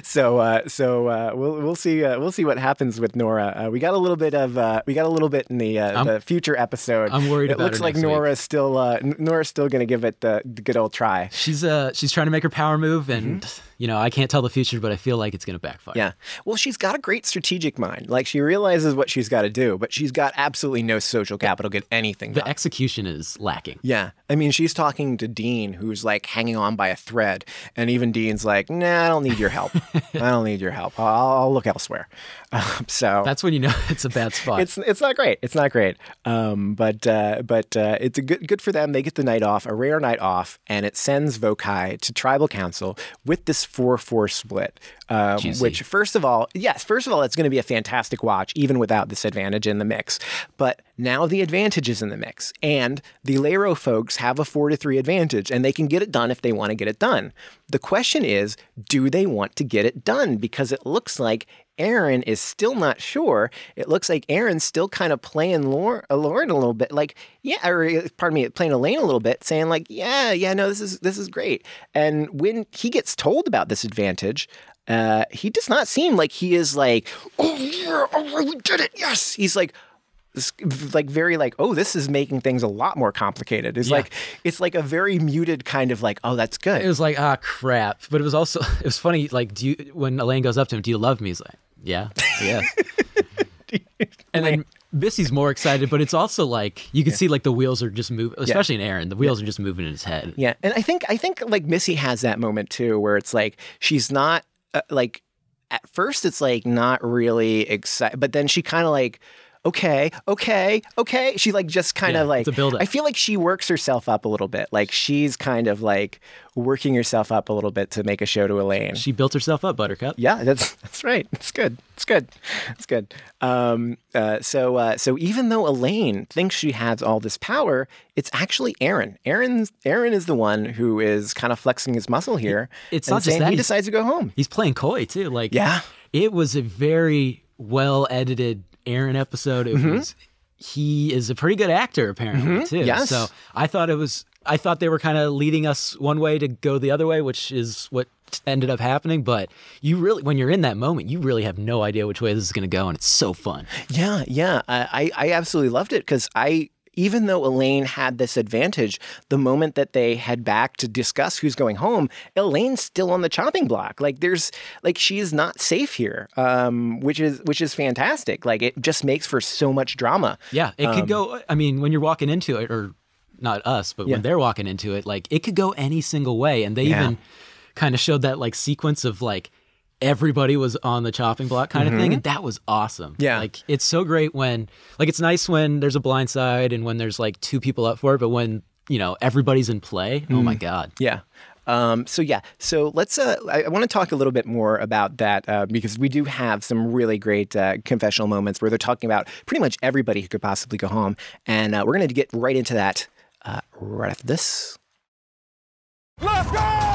So, uh, so uh, we'll we'll see uh, we'll see what happens with Noura. Uh, we got a little bit of uh, we got a little bit in the uh, the future episode. I'm worried It looks like next week. Noura's still uh, Noura's still going to give it the, the good old try. She's uh she's trying to make her power move, and you know I can't tell the future, but I feel like it's going to backfire. Yeah. Well, she's got a great strategic mind. Like she realizes what she's got to do, but she's got absolutely no social capital to get anything done. The execution is lacking. Yeah. I mean, she's talking to Dean, who's like hanging on by a thread. And even Dean's like, nah, I don't need your help. I don't need your help. I'll, I'll look elsewhere. Um, so That's when you know it's a bad spot. it's it's not great. It's not great. Um, but uh, but uh, it's a good good for them. They get the night off, a rare night off, and it sends Vokai to Tribal Council with this four four split. Um, which first of all, yes, first of all, it's going to be a fantastic watch, even without this advantage in the mix. But now the advantage is in the mix, and the Lairo folks have a four to three advantage, and they can get it done if they want to get it done. The question is, do they want to get it done? Because it looks like Aaron is still not sure. It looks like Aaron's still kind of playing Lauren, uh, a little bit, like yeah, or uh, pardon me, playing Elaine a little bit, saying like yeah, yeah, no, this is this is great. And when he gets told about this advantage, uh, he does not seem like he is like oh yeah, oh we did it, yes. He's like like very like oh this is making things a lot more complicated. It's Yeah. like it's like a very muted kind of like oh that's good. it was like ah crap, but it was also it was funny. Like, do you when Elaine goes up to him, do you love me? He's like, yeah, yeah. and then Missy's more excited, but it's also like you can see like the wheels are just moving, especially in Aaron. The wheels are just moving in his head. Yeah, and I think I think like Missy has that moment too, where it's like she's not uh, like at first it's like not really excited, but then she kind of like. Okay, okay, okay. She like just kind Yeah, of like it's a build-up. I feel like she works herself up a little bit. Like she's kind of like working herself up a little bit to make a show to Elaine. She built herself up, Buttercup. Yeah, that's that's right. It's good. It's good. It's good. Um, uh, so uh, so even though Elaine thinks she has all this power, it's actually Aaron. Aaron's Aaron is the one who is kind of flexing his muscle here. It's and not just saying that, he decides to go home. He's playing coy too. Like, Yeah. it was a very well edited Aaron episode. It was he is a pretty good actor apparently too. Mm-hmm. Yes. So I thought it was. I thought they were kind of leading us one way to go the other way, which is what ended up happening. But you really, when you're in that moment, you really have no idea which way this is going to go, and it's so fun. Yeah, yeah. I I I absolutely loved it because I. Even though Elaine had this advantage, the moment that they head back to discuss who's going home, Elaine's still on the chopping block. Like there's like she is not safe here, um, which is which is fantastic. Like it just makes for so much drama. Yeah, it Um, could go. I mean, when you're walking into it, or not us, but Yeah. when they're walking into it, like it could go any single way. And they Yeah. even kind of showed that like sequence of like everybody was on the chopping block kind of thing, and that was awesome. Mm-hmm. Yeah. like it's so great when like it's nice when there's a blind side and when there's like two people up for it, but when you know everybody's in play, oh Mm. my god. Yeah. Um, so yeah, so let's. Uh, I, I want to talk a little bit more about that uh, because we do have some really great uh, confessional moments where they're talking about pretty much everybody who could possibly go home, and uh, we're going to get right into that uh, right after this. Let's go!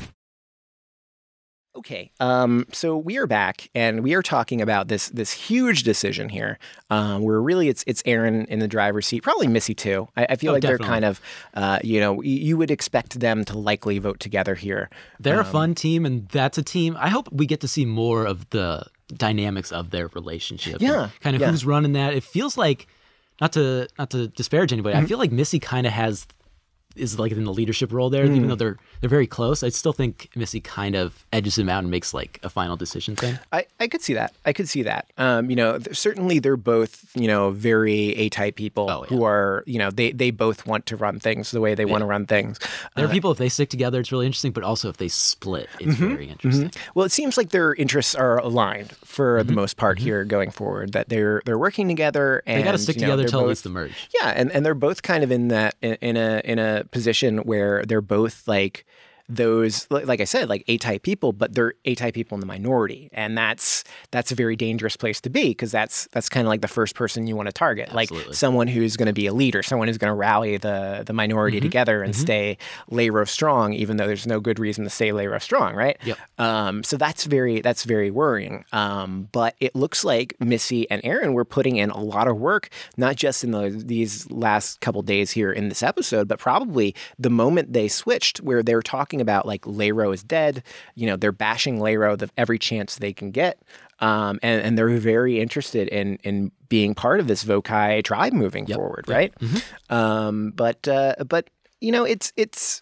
Okay, um, so we are back, and we are talking about this this huge decision here. Um, where really it's it's Aaron in the driver's seat, probably Missy too. I, I feel Oh, like definitely. they're kind of, uh, you know, you would expect them to likely vote together here. They're a Um, fun team, and that's a team. I hope we get to see more of the dynamics of their relationship. Yeah, kind of yeah. who's running that. It feels like not to not to disparage anybody. I Mhm. feel like Missy kind of has is like in the leadership role there, even Mm. though they're they're very close. I still think Missy kind of edges him out and makes like a final decision thing. I, I could see that. I could see that. Um, you know, th- certainly they're both, you know, very A-type people who are, you know, they, they both want to run things the way they want to run things. There are Uh, people if they stick together, it's really interesting. But also if they split, it's Mhm, very interesting. mhm. Well, it seems like their interests are aligned for Mm-hmm. the most part here going forward. That they're they're working together and They got to stick you know, together till at both- least the merge. Yeah, and, and they're both kind of in that in, in a in a position where they're both like those like I said like A type people, but they're A type people in the minority, and that's that's a very dangerous place to be because that's that's kind of like the first person you want to target, like someone who's going to be a leader, someone who's going to rally the the minority Mhm, together and mhm. stay Lairo strong, even though there's no good reason to stay Lairo strong, right? Yep. Um, so that's very that's very worrying. Um, but it looks like Missy and Aaron were putting in a lot of work, not just in the, these last couple days here in this episode, but probably the moment they switched, where they were talking about like Lairo is dead. You know, they're bashing Lairo the every chance they can get. Um, and, and they're very interested in in being part of this Vokai tribe moving forward, right? Um, but uh, but you know, it's it's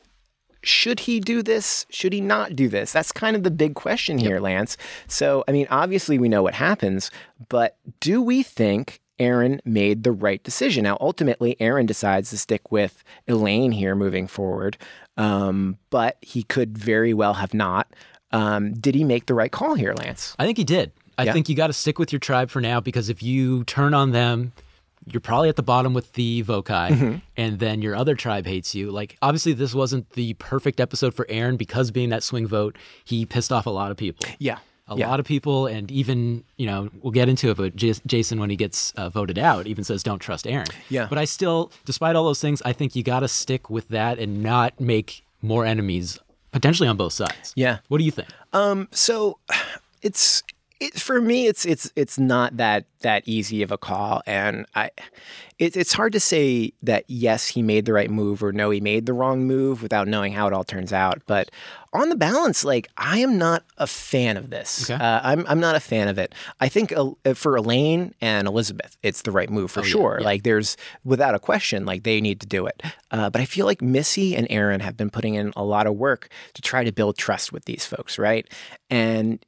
should he do this? Should he not do this? That's kind of the big question here, Lance. So, I mean, obviously we know what happens, but do we think Aaron made the right decision? Now, ultimately, Aaron decides to stick with Elaine here moving forward, um, but he could very well have not. Um, did he make the right call here, Lance? I think he did. I Yeah. think you got to stick with your tribe for now because if you turn on them, you're probably at the bottom with the Vokai, Mhm. and then your other tribe hates you. Like, obviously, this wasn't the perfect episode for Aaron because being that swing vote, he pissed off a lot of people. Yeah. A Yeah. lot of people, and even, you know, we'll get into it, but Jas- Jason, when he gets uh, voted out, even says, don't trust Aaron. Yeah. But I still, despite all those things, I think you got to stick with that and not make more enemies potentially on both sides. Yeah. What do you think? Um, so it's it, for me, it's it's it's not that that easy of a call, and I it, it's hard to say that yes he made the right move or no he made the wrong move without knowing how it all turns out. But on the balance, like I am not a fan of this. Okay. Uh, I'm I'm not a fan of it. I think uh, for Elaine and Elizabeth, it's the right move for Oh, sure. yeah. Like there's without a question, like they need to do it. Uh, but I feel like Missy and Aaron have been putting in a lot of work to try to build trust with these folks, right? And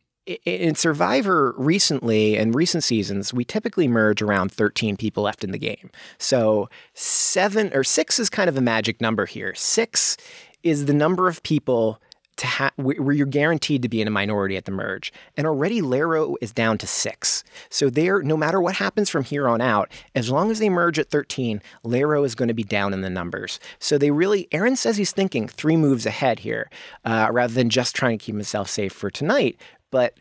in Survivor recently and recent seasons, we typically merge around 13 people left in the game. So seven or six is kind of a magic number here. Six is the number of people to ha- where you're guaranteed to be in a minority at the merge. And already Lairo is down to six. So there, no matter what happens from here on out, as long as they merge at 13, Lairo is going to be down in the numbers. So they really, Aaron says he's thinking three moves ahead here, uh, rather than just trying to keep himself safe for tonight. But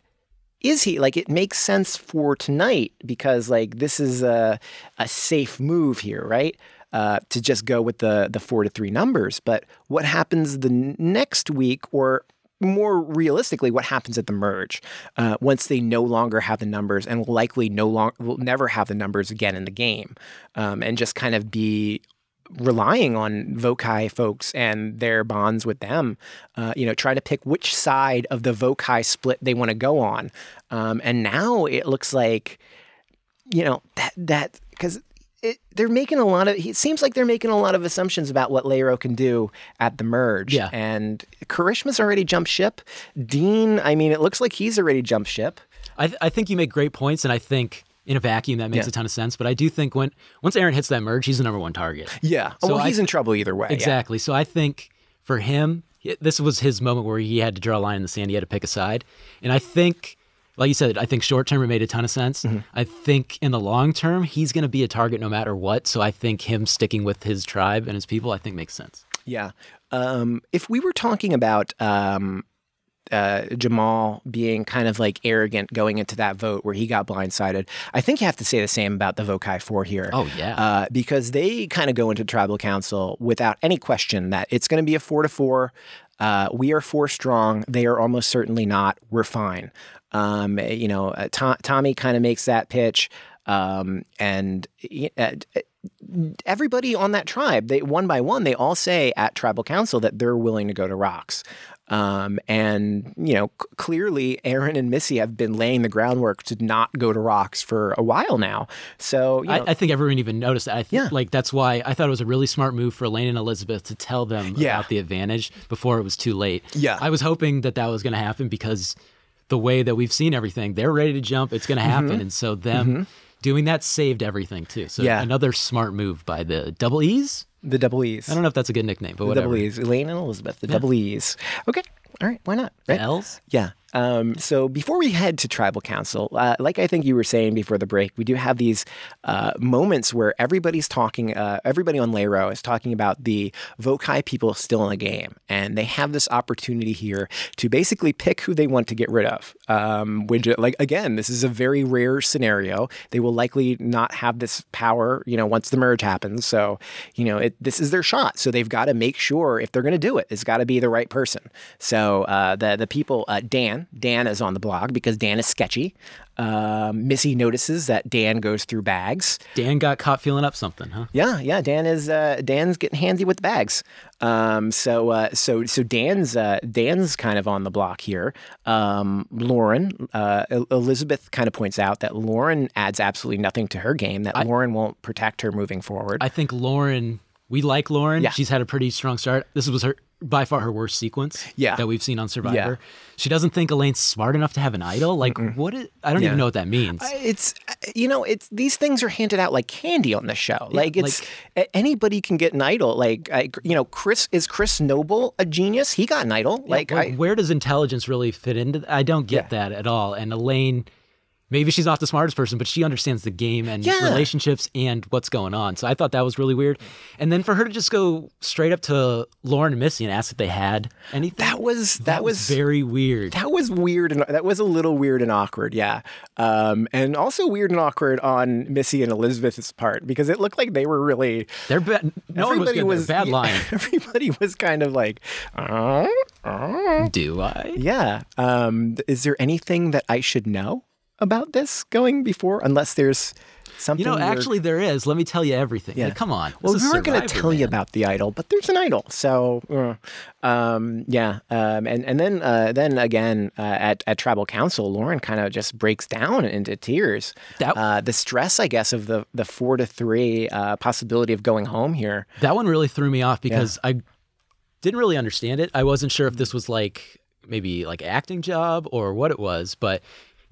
is he like it makes sense for tonight because like this is a a safe move here, right? Uh, to just go with the the four to three numbers. But what happens the next week, or more realistically, what happens at the merge uh, once they no longer have the numbers and will likely no longer will never have the numbers again in the game, um, and just kind of be relying on Vokai folks and their bonds with them, uh, you know, try to pick which side of the Vokai split they want to go on. Um, and now it looks like, you know, that that because they're making a lot of. It seems like they're making a lot of assumptions about what Lairo can do at the merge. Yeah. And Karishma's already jumped ship. Dean, I mean, it looks like he's already jumped ship. I, th- I think you make great points, and I think in a vacuum that makes Yeah. a ton of sense. But I do think when once Aaron hits that merge, he's the number one target. Yeah. So well, I- he's in trouble either way. yeah. Exactly. So I think for him, this was his moment where he had to draw a line in the sand. He had to pick a side, and I think, like you said, I think short term it made a ton of sense. Mm-hmm. I think in the long term he's going to be a target no matter what. So I think him sticking with his tribe and his people, I think makes sense. Yeah. Um, if we were talking about um, uh, Jamal being kind of like arrogant going into that vote where he got blindsided, I think you have to say the same about the Vokai Four here. Oh yeah, uh, because they kind of go into tribal council without any question that it's going to be a four to four. Uh, we are four strong. They are almost certainly not. We're fine. Um, you know, uh, Tom, Tommy kind of makes that pitch, um, and uh, everybody on that tribe, they one by one, they all say at tribal council that they're willing to go to rocks. Um, and you know, c- clearly, Aaron and Missy have been laying the groundwork to not go to rocks for a while now. So you know, I, I, think everyone even noticed that. I think, yeah. like that's why I thought it was a really smart move for Elaine and Elizabeth to tell them yeah. about the advantage before it was too late. Yeah, I was hoping that that was going to happen because the way that we've seen everything, they're ready to jump. It's going to happen, Mhm. and so them Mhm. Doing that saved everything too. So Yeah. another smart move by the double E's. the double E's. I don't know if that's a good nickname, but whatever. the whatever. double E's, Elaine and Elizabeth, the Yeah. double E's. Okay, all right, why not? Right? L's. Yeah. Um, so before we head to tribal council, uh, like I think you were saying before the break, we do have these uh, moments where everybody's talking, uh, everybody on Lairo is talking about the Vokai people still in the game. And they have this opportunity here to basically pick who they want to get rid of. Um, which, like, again, this is a very rare scenario. They will likely not have this power, you know, once the merge happens. So, you know, it, this is their shot. So they've got to make sure if they're going to do it, it's got to be the right person. So uh, the, the people, uh, Dan, Dan is on the blog because Dan is sketchy. Um, Missy notices that Dan goes through bags. Dan got caught feeling up something, huh? Yeah, yeah. Dan is uh, Dan's getting handsy with the bags. Um, so uh, so so Dan's uh, Dan's kind of on the block here. Um, Lauren uh, El- Elizabeth kind of points out that Lauren adds absolutely nothing to her game. That Lauren won't protect her moving forward. I think Lauren. We like Lauren. Yeah. She's had a pretty strong start. This was her by far her worst sequence. Yeah. that we've seen on Survivor. Yeah. She doesn't think Elaine's smart enough to have an idol. Like what? Is, I don't Yeah. even know what that means. It's you know it's these things are handed out like candy on the show. Like it's a- anybody can get an idol. Like I, you know, Chris is Chris Noble a genius? He got an idol. Like I, where does intelligence really fit into? th- I don't get that at all. And Elaine, maybe she's not the smartest person, but she understands the game and Yeah. relationships and what's going on. So I thought that was really weird. And then for her to just go straight up to Lauren and Missy and ask if they had anything. that was that, was very weird. That was weird and that was a little weird and awkward, yeah. Um, and also weird and awkward on Missy and Elizabeth's part because it looked like they were really They're bad. No was everybody good. They're bad lying. Everybody was kind of like, uh, uh. Do I? yeah. Um, is there anything that I should know about this going before, unless there's something? You know, actually, there is. Let me tell you everything. Yeah. Like, come on. Well, we weren't going to tell you about the idol, but there's an idol. So, uh, um, yeah, um, and and then uh, then again uh, at at tribal council, Lauren kind of just breaks down into tears. That- uh, the stress, I guess, of the the four to three uh, possibility of going home here. That one really threw me off because I didn't really understand it. I wasn't sure if this was like maybe like acting job or what it was, but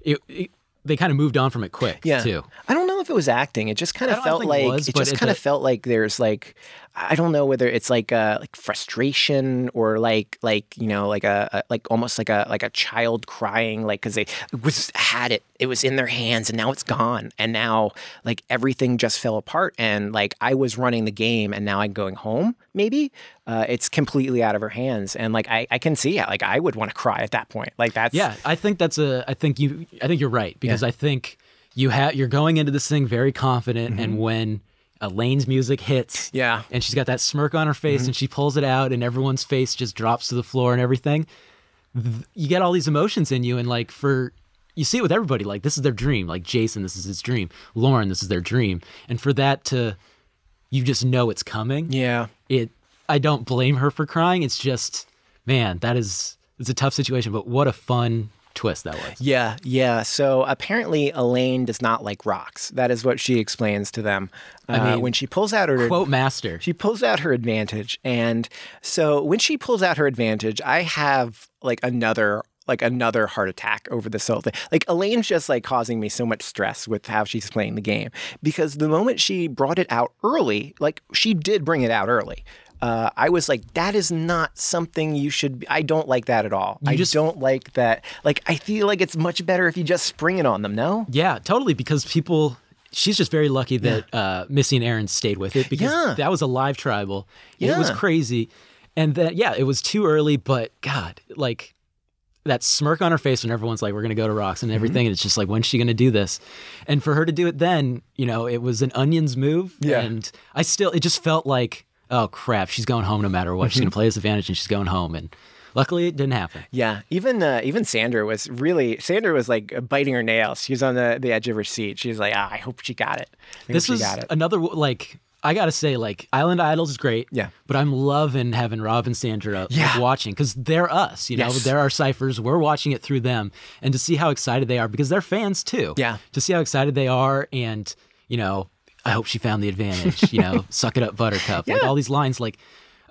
it, it they kind of moved on from it quick Yeah, too. I don't know if it was acting. It just kind of felt think it like was, it just kind of felt like there's like I don't know whether it's like a, like frustration or like like you know like a, a like almost like a like a child crying like because they was had it it was in their hands and now it's gone and now like everything just fell apart and like I was running the game and now I'm going home maybe uh, it's completely out of her hands and like I I can see it like I would want to cry at that point like that's Yeah, I think that's a. I think you. I think you're right because I think you have. You're going into this thing very confident, and when Elaine's music hits, Mm-hmm. Yeah. and she's got that smirk on her face, Mhm. and she pulls it out, and everyone's face just drops to the floor and everything. th- You get all these emotions in you, and like for you see it with everybody. Like this is their dream. Like Jason, this is his dream. Lauren, this is their dream, and for that to, you just know it's coming. Yeah. It. I don't blame her for crying. It's just, man, that is. It's a tough situation, but what a fun twist that was. Yeah, yeah. So apparently Elaine does not like rocks. That is what she explains to them. I uh, mean, when she pulls out her quote master. She pulls out her advantage, and so when she pulls out her advantage, I have like another like another heart attack over this whole thing. Like Elaine's just like causing me so much stress with how she's playing the game because the moment she brought it out early, like she did bring it out early. Uh, I was like, that is not something you should. I don't like that at all. You I just- don't like that. Like, I feel like it's much better if you just spring it on them. No. Yeah, totally. Because people, she's just very lucky that uh, Missy and Aaron stayed with it because Yeah. that was a live tribal. and It was crazy. And then, yeah, it was too early, but God, like that smirk on her face when everyone's like, we're going to go to rocks Mm-hmm. and everything. And it's just like, when's she going to do this? And for her to do it then, you know, it was an onions move. Yeah. And I still, it just felt like, oh crap, she's going home no matter what. Mm-hmm. She's going to play this advantage and she's going home. And luckily it didn't happen. Yeah, even uh, even Sandra was really Sandra was like biting her nails. She was on the, the edge of her seat. She's like, ah, I hope she got it. This she was got it. another like I gotta say like Island Idols is great. Yeah. but I'm loving having Rob and Sandra like, watching because they're us. You know, Yes. they're our ciphers. We're watching it through them, and to see how excited they are because they're fans too. Yeah. to see how excited they are, and you know, I hope she found the advantage. You know, suck it up, Buttercup. Like all these lines like.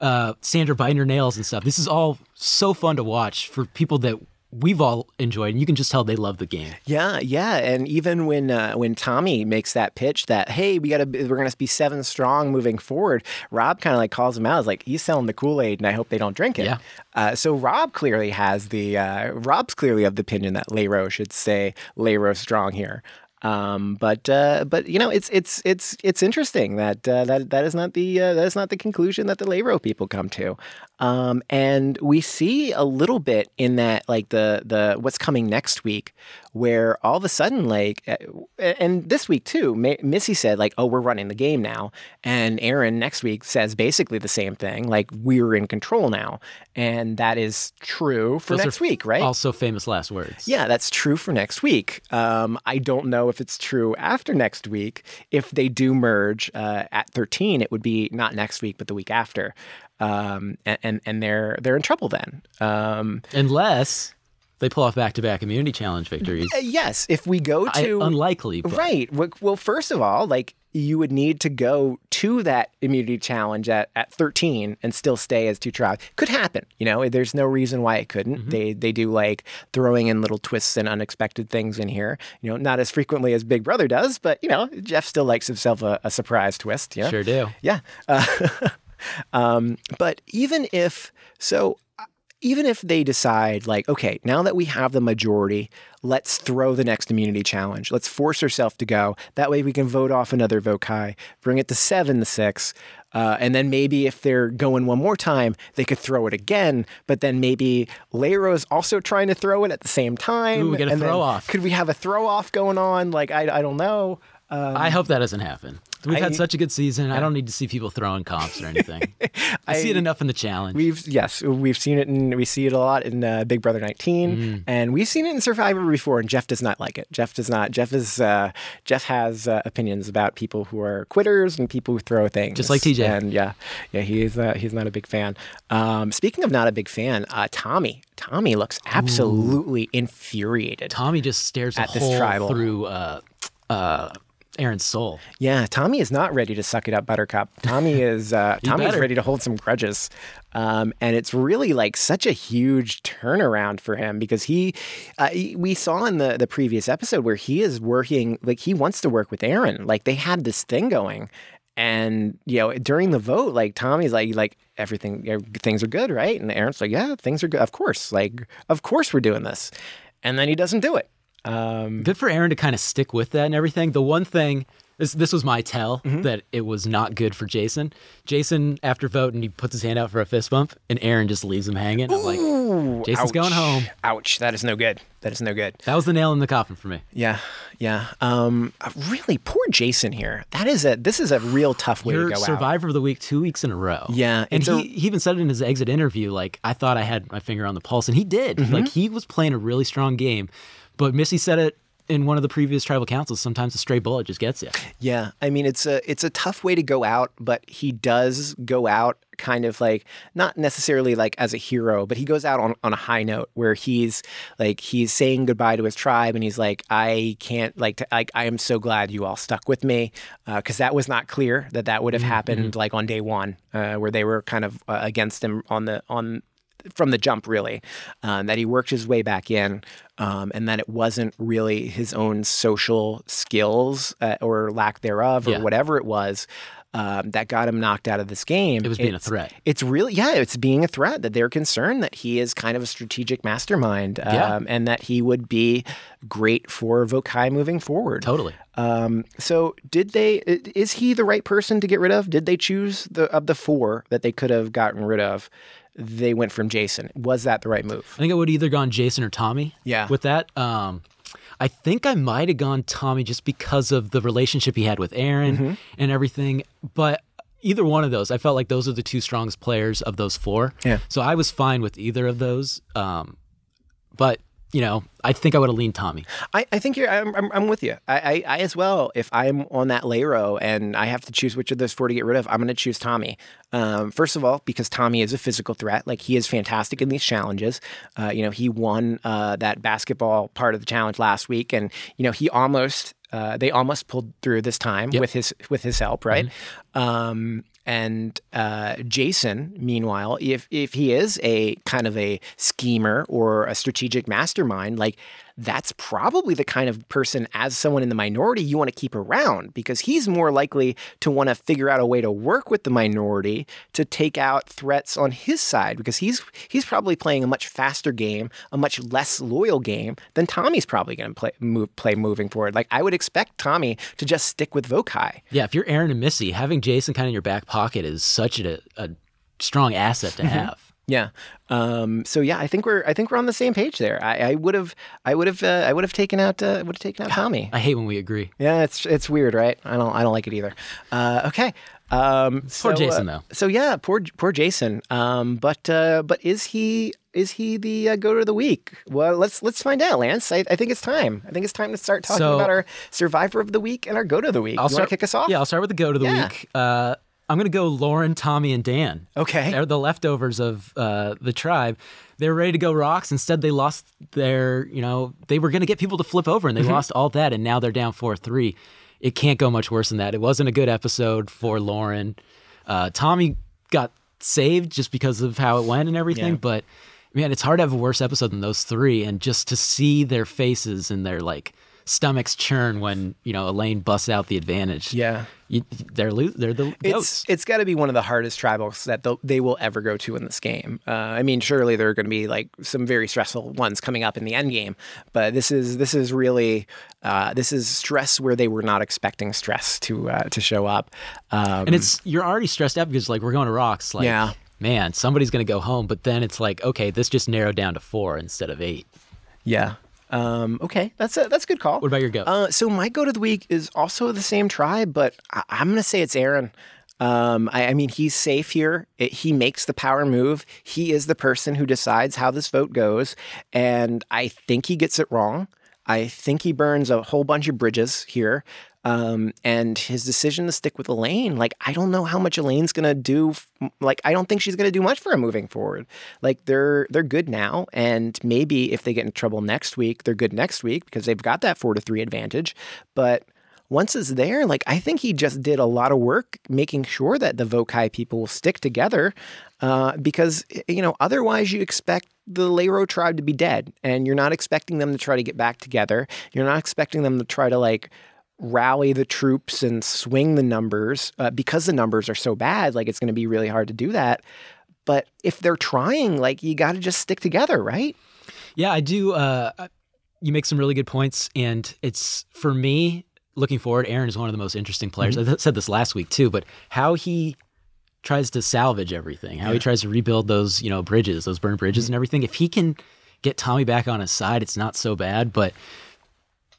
Uh, Sandra biting her nails and stuff. This is all so fun to watch for people that we've all enjoyed, and you can just tell they love the game. Yeah, yeah, and even when uh, when Tommy makes that pitch that hey, we got to we're going to be seven strong moving forward, Rob kind of like calls him out. Is like he's selling the Kool Aid, and I hope they don't drink it. Yeah. Uh, so Rob clearly has the uh, Rob's clearly of the opinion that Lairo should stay Lairo strong here. Um, but uh, but you know it's it's it's it's interesting that uh, that that is not the uh, that is not the conclusion that the Lairo people come to. Um, and we see a little bit in that like the the what's coming next week, where all of a sudden like uh, and this week too, Missy said like oh we're running the game now, and Aaron next week says basically the same thing like we're in control now, and that is true for Those next week, right? Also, famous last words. Yeah, that's true for next week. Um, I don't know if it's true after next week. If they do merge uh, at 13, it would be not next week, but the week after. Um, and, and and they're they're in trouble then. Um, unless they pull off back-to-back immunity challenge victories. uh, yes, if we go I- to unlikely, but- right? Well, well, first of all, like you would need to go to that immunity challenge at, at 13 and still stay as two tribes. Could happen, you know. There's no reason why it couldn't. Mm-hmm. They they do like throwing in little twists and unexpected things in here. You know, not as frequently as Big Brother does, but you know, Jeff still likes himself a, a surprise twist. Yeah, Sure do. Yeah. Uh, um, but even if so, uh, even if they decide like, okay, now that we have the majority, let's throw the next immunity challenge. Let's force ourselves to go. That way we can vote off another vokai, bring it to seven to six. Uh, and then maybe if they're going one more time, they could throw it again. But then maybe Lairo's also trying to throw it at the same time. Ooh, we get a and throw off. Could we have a throw off going on? Like I, I don't know. Um, I hope that doesn't happen. We've I- had such a good season. I don't need to see people throwing comps or anything. I, see it enough in the challenge. We've yes, we've seen it, and we see it a lot in uh, Big Brother 19, Mm. and we've seen it in Survivor before. And Jeff does not like it. Jeff does not. Jeff is uh, Jeff has uh, opinions about people who are quitters and people who throw things, Just like TJ. And yeah, yeah, he's uh, he's not a big fan. Um, speaking of not a big fan, uh, Tommy. Tommy looks absolutely infuriated. Tommy just stares At this tribal. through uh, uh, Aaron's soul. Yeah, Tommy is not ready to suck it up, Buttercup. Tommy is uh, He Tommy's better. ready to hold some grudges, um, and it's really like such a huge turnaround for him because he, uh, he- we saw in the the previous episode where he is working like he wants to work with Aaron. Like they had this thing going, and you know during the vote, like Tommy's like like everything things are good, right? And Aaron's like, yeah, things are good, of course, like of course we're doing this, and then he doesn't do it. Um, Good for Aaron to kind of stick with that and everything. The one thing this this was my tell Mm-hmm. that it was not good for Jason. Jason after voting, he puts his hand out for a fist bump, and Aaron just leaves him hanging. I'm like, Jason's ouch. going home. Ouch! That is no good. That is no good. That was the nail in the coffin for me. Yeah, yeah. Um, uh, really, poor Jason here. That is a this is a real tough way You're to go out. survivor of the week two weeks in a row. Yeah, and he, a- he even said it in his exit interview, like I thought I had my finger on the pulse, and he did. Mm-hmm. Like he was playing a really strong game, but Missy said it in one of the previous tribal councils. Sometimes a stray bullet just gets you. Yeah, I mean it's a it's a tough way to go out, but he does go out kind of like not necessarily like as a hero, but he goes out on, on a high note where he's like he's saying goodbye to his tribe and he's like I can't like to, like I am so glad you all stuck with me because that was not clear that that would have happened like on day one uh, where they were kind of uh, against him on the on from the jump, really, um, that he worked his way back in, um, and that it wasn't really his own social skills uh, or lack thereof or Yeah. whatever it was. um, that got him knocked out of this game. It was being it's, a threat. It's really, yeah, it's being a threat that they're concerned that he is kind of a strategic mastermind um, yeah. and that he would be great for Vokai moving forward. Totally. Um, so did they, is he the right person to get rid of? Did they choose the, of the four that they could have gotten rid of? They went from Jason. Was that the right move? I think I would have either gone Jason or Tommy. Yeah. With that, um, I think I might have gone Tommy just because of the relationship he had with Aaron mm-hmm. and everything. But either one of those, I felt like those are the two strongest players of those four. Yeah. So I was fine with either of those. Um, but you know, I think I would have leaned Tommy. I, I think you're. I'm, I'm, I'm with you. I, I, I, as well. If I'm on that Lairo and I have to choose which of those four to get rid of, I'm going to choose Tommy. Um, first of all, because Tommy is a physical threat. Like he is fantastic in these challenges. Uh, you know, he won uh, that basketball part of the challenge last week, and you know, he almost. Uh, they almost pulled through this time yep. with his with his help, right? Mm-hmm. Um, and uh, Jason, meanwhile, if if he is a kind of a schemer or a strategic mastermind, like that's probably the kind of person, as someone in the minority, you want to keep around because he's more likely to want to figure out a way to work with the minority to take out threats on his side because he's he's probably playing a much faster game, a much less loyal game than Tommy's probably going to play move, play moving forward. Like I would expect Tommy to just stick with Vokai. Yeah, if you're Aaron and Missy, having Jason kind of in your back pocket is such a, a strong asset to mm-hmm. have. Yeah. Um, so yeah, I think we're I think we're on the same page there. I would have I would have uh, I would have taken out uh, would have taken out Tommy. I hate when we agree. Yeah, it's it's weird, right? I don't I don't like it either. Uh, okay. Um, poor so, Jason though. So yeah, poor poor Jason. Um, but uh, but is he is he the uh, go to the week? Well, let's let's find out, Lance. I, I, think it's time. I think it's time to start talking so, about our survivor of the week and our go to the week. I'll you start, kick us off? Yeah, I'll start with the go to the yeah. week. Uh, I'm going to go Lauren, Tommy, and Dan. Okay. They're the leftovers of uh, the tribe. They were ready to go rocks. Instead, they lost their, you know, they were going to get people to flip over and they Mm-hmm. lost all that. And now they're down 4 3. It can't go much worse than that. It wasn't a good episode for Lauren. Uh, Tommy got saved just because of how it went and everything. Yeah. But man, it's hard to have a worse episode than those three. And just to see their faces and their like stomachs churn when, you know, Elaine busts out the advantage. Yeah. You, they're lo- they're the It's goats. it's got to be one of the hardest tribals that they will ever go to in this game. Uh, I mean, surely there are going to be like some very stressful ones coming up in the end game, but this is this is really uh, this is stress where they were not expecting stress to uh, to show up. Um, and it's you're already stressed out because like we're going to rocks. Like, Yeah. man, somebody's going to go home. But then it's like, okay, this just narrowed down to four instead of eight. yeah. Um, okay, that's a that's a good call. What about your go? Uh, so my go to the week is also the same tribe, but I, I'm going to say it's Aaron. Um, I, I mean, he's safe here. It, he makes the power move. He is the person who decides how this vote goes, and I think he gets it wrong. I think he burns a whole bunch of bridges here. Um, and his decision to stick with Elaine, like, I don't know how much Elaine's gonna do. Like, I don't think she's gonna do much for him moving forward. Like, they're they're good now, and maybe if they get in trouble next week, they're good next week because they've got that four to three advantage. But once it's there, like I think he just did a lot of work making sure that the Vokai people will stick together, uh, because you know otherwise you expect the Lairo tribe to be dead, and you're not expecting them to try to get back together. You're not expecting them to try to like rally the troops and swing the numbers uh, because the numbers are so bad. Like it's going to be really hard to do that. But if they're trying, like you got to just stick together, right? Yeah, I do. Uh, you make some really good points, and it's for me looking forward. Aaron is one of the most interesting players. Mm-hmm. I said this last week too, but how he tries to salvage everything, how Yeah. he tries to rebuild those you know bridges, those burned bridges, Mm-hmm. and everything. If he can get Tommy back on his side, it's not so bad. But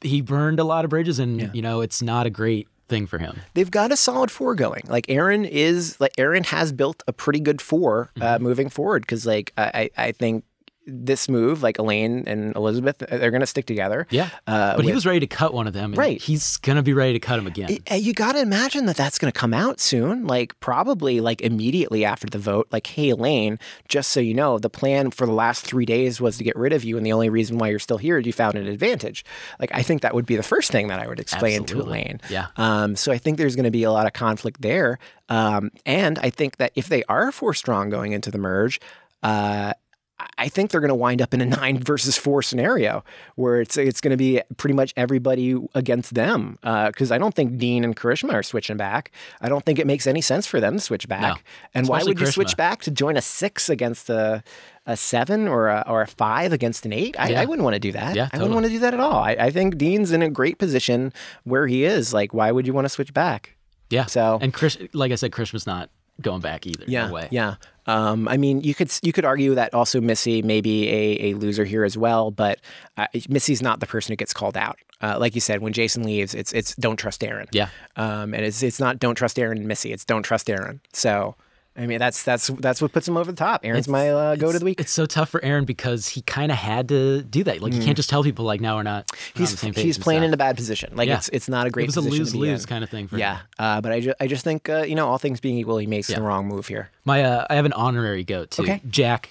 he burned a lot of bridges, and Yeah. you know it's not a great thing for him. they've got a solid four going. Like Aaron is like Aaron has built a pretty good 4 uh, Mm-hmm. moving forward because like I I I think this move like Elaine and Elizabeth they're going to stick together. Yeah, Uh, but he was ready to cut one of them. Right. he's gonna be ready to cut him again. Uh, You got to imagine that that's going to come out soon, like probably like immediately after the vote. Like, hey, Elaine, just so you know, the plan for the last three days was to get rid of you, and the only reason why you're still here is you found an advantage. Like, I think that would be the first thing that I would explain to Elaine. Yeah. Um, so I think there's going to be a lot of conflict there, um, and I think that if they are four strong going into the merge, uh, I think they're going to wind up in a nine versus four scenario where it's it's going to be pretty much everybody against them. Because uh, I don't think Dean and Karishma are switching back. I don't think it makes any sense for them to switch back. No, and why would you switch back to join a six against a a seven or a, or a five against an eight? I, Yeah. I wouldn't want to do that. Yeah, I wouldn't want to do that at all. I, I think Dean's in a great position where he is. Like, why would you want to switch back? Yeah. So and Chris, like I said, Karishma's not going back either. Yeah, No way. yeah. Um, I mean, you could you could argue that also Missy may be a, a loser here as well, but uh, Missy's not the person who gets called out. Uh, like you said, when Jason leaves, it's it's don't trust Aaron. Yeah. Um, and it's it's not don't trust Aaron and Missy. It's don't trust Aaron. So. I mean that's that's that's what puts him over the top. Aaron's my uh, go to the week. It's so tough for Aaron because he kind of had to do that. Like, you can't just tell people, like, no, we're not. we're not on he's the same page he's playing in a bad position. Like Yeah. it's it's not a great. It was a lose lose kind of thing for Yeah, him. uh, but I just I just think uh, you know all things being equal, he makes the wrong move here. My, uh, I have an honorary goat too. Okay. Jack.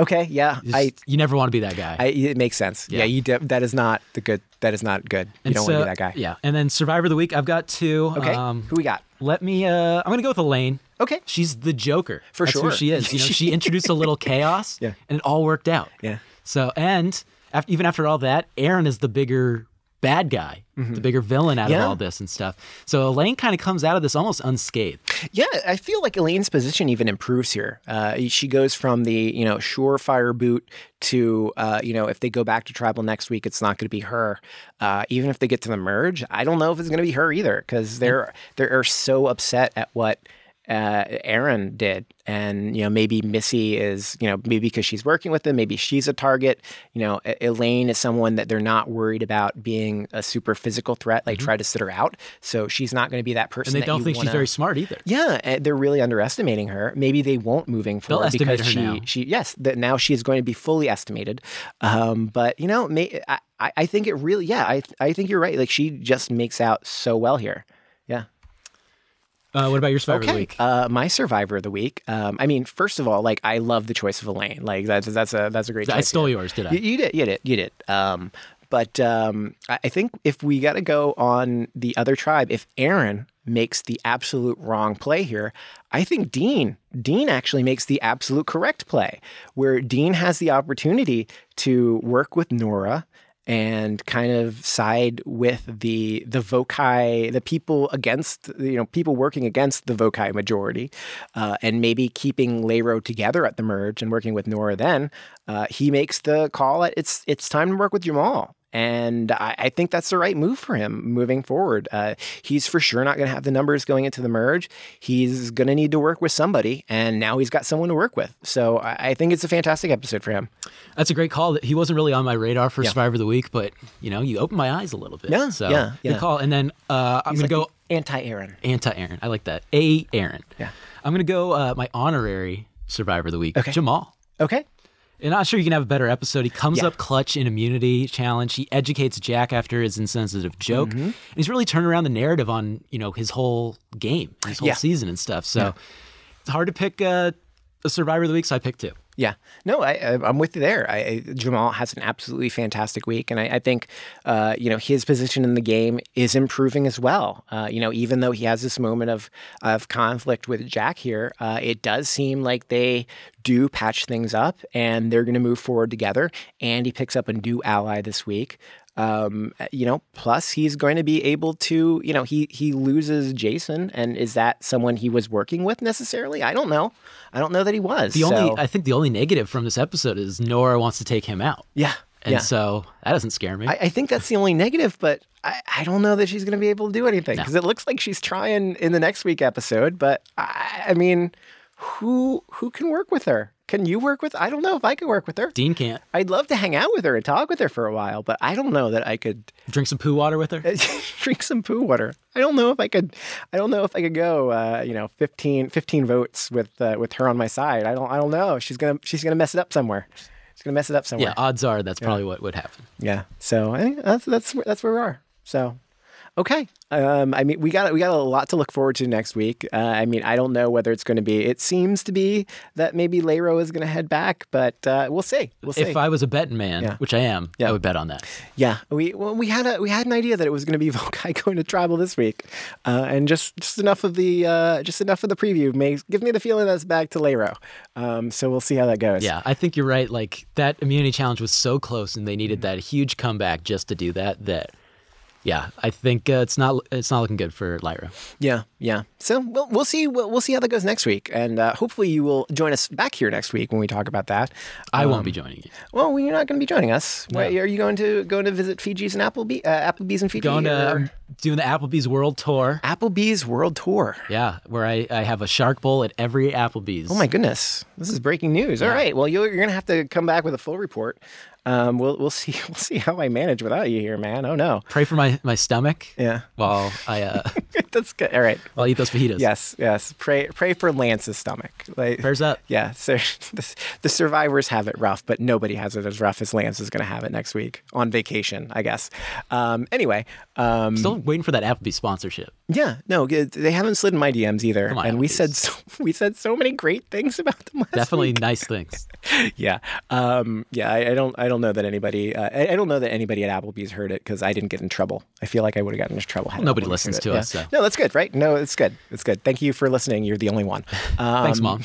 Okay, yeah, Just- I, you never want to be that guy. I it makes sense. Yeah, Yeah. you de- that is not the good. That is not good. You And don't want to be that guy. Yeah. And then Survivor of the Week, I've got two. Okay, Um, who we got? let me, uh, I'm going to go with Elaine. Okay. She's the Joker. For That's sure. who she is. You know, she introduced a little chaos. Yeah. And it all worked out. Yeah. So, and after, even after all that, Aaron is the bigger bad guy, the bigger villain out Mm-hmm. Yeah. of all this and stuff. So Elaine kind of comes out of this almost unscathed. Yeah, I feel like Elaine's position even improves here. Uh, she goes from the you know surefire boot to uh, you know if they go back to tribal next week, it's not going to be her. Uh, even if they get to the merge, I don't know if it's going to be her either because they're they're so upset at what. Uh, Aaron did, and you know maybe Missy is you know maybe because she's working with them, maybe she's a target. You know, Elaine is someone that they're not worried about being a super physical threat, like try to sit her out. So she's not going to be that person. And they don't think she's wanna- very smart either. yeah, they're really underestimating her. Maybe they won't moving They'll forward because she now. she yes that now she is going to be fully estimated. Um, but you know, may, I I I think it really yeah I I think you're right. Like she just makes out so well here. Uh, what about your Survivor of the Week? Uh, my survivor of the week. Um, I mean, first of all, like I love the choice of Elaine. Like that's that's a that's a great. I stole yours, did I? You, you did. You did. You did. Um, but um, I I think if we got to go on the other tribe, if Aaron makes the absolute wrong play here, I think Dean Dean actually makes the absolute correct play, where Dean has the opportunity to work with Noura and kind of side with the the Vokai, the people against you know people working against the Vokai majority, uh, and maybe keeping Lairo together at the merge and working with Noura. Then uh, he makes the call at it's it's time to work with Jamal. And I, I think that's the right move for him moving forward. Uh, he's for sure not going to have the numbers going into the merge. He's going to need to work with somebody, and now he's got someone to work with. So I, I think it's a fantastic episode for him. That's a great call. He wasn't really on my radar for Survivor of the Week, but you know, you opened my eyes a little bit. Yeah, so yeah, good call. And then uh, I'm He's gonna go anti-Aaron. anti Aaron. I like that. A Aaron. Yeah. I'm gonna go uh, my honorary Survivor of the Week, Okay. Jamal. Okay. And I'm not sure you can have a better episode. He comes Yeah. up clutch in immunity challenge. He educates Jack after his insensitive joke. Mm-hmm. And he's really turned around the narrative on, you know, his whole game, his whole Yeah. season and stuff. So it's hard to pick uh, a survivor of the week, so I picked two. Yeah, no, I, I'm with you there. I, Jamal has an absolutely fantastic week, and I, I think uh, you know his position in the game is improving as well. Uh, you know, even though he has this moment of of conflict with Jack here, uh, it does seem like they do patch things up, and they're going to move forward together. And he picks up a new ally this week. Um, you know, plus he's going to be able to, you know, he he loses Jason, and is that someone he was working with necessarily? I don't know. I don't know that he was. The only, I think, the only negative from this episode is Noura wants to take him out, yeah, and yeah. so that doesn't scare me. I, I think that's the only negative, but I, I don't know that she's going to be able to do anything because it looks like she's trying in the next week episode. But I, I mean, who who can work with her? Can you work with? I don't know if I could work with her. Dean can't I'd love to hang out with her and talk with her for a while, but I don't know that I could drink some poo water with her. drink some poo water. I don't know if I could. I don't know if I could go. Uh, you know, 15, 15 votes with uh, with her on my side. I don't. I don't know. She's gonna she's gonna mess it up somewhere. She's gonna mess it up somewhere. Yeah, odds are that's probably what would happen. Yeah. So I think that's that's where- that's where we are. So, Okay. Um, I mean, we got we got a lot to look forward to next week. Uh, I mean, I don't know whether it's going to be. It seems to be that maybe Lairo is going to head back, but uh, we'll see. We'll see. If I was a betting man, Yeah. which I am, Yeah. I would bet on that. Yeah, we well, we had a we had an idea that it was going to be Vokai going to tribal this week, uh, and just just enough of the uh, just enough of the preview may give me the feeling that's back to Lairo. Um, so we'll see how that goes. Yeah, I think you're right. Like that immunity challenge was so close, and they needed that huge comeback just to do that. That, yeah, I think uh, it's not it's not looking good for Lairo. Yeah, yeah. So we'll we'll see we'll, we'll see how that goes next week, and uh, hopefully you will join us back here next week when we talk about that. I won't Um, be joining you. Well, you're not going to be joining us. No. Wait, are you going to going to visit Fiji's and Applebee, uh, Applebee's and Fiji? Going to or- doing the Applebee's World Tour. Applebee's World Tour. Yeah, where I, I have a shark bowl at every Applebee's. Oh my goodness, this is breaking news. All right, well you're, you're going to have to come back with a full report. Um, we'll we'll see we'll see how I manage without you here, man. Oh no. Pray for my, my stomach. Yeah. While I uh, That's good. All right. while I eat those fajitas. Yes, yes. Pray pray for Lance's stomach. Like, Prayers up. Yeah, so the, the survivors have it rough, but nobody has it as rough as Lance is going to have it next week on vacation, I guess. Um, anyway, um, Still waiting for that Applebee's sponsorship. Yeah, no, they haven't slid in my DMs either, on, and we Applebee's. said so, we said so many great things about them. Last Definitely week. nice things. yeah, um, yeah. I, I don't, I don't know that anybody, uh, I, I don't know that anybody at Applebee's heard it because I didn't get in trouble. I feel like I would have gotten into trouble. had Nobody listens to it. us, Yeah. so. No, that's good, right? No, it's good. It's good. Thank you for listening. You're the only one. Um, Thanks, Mom.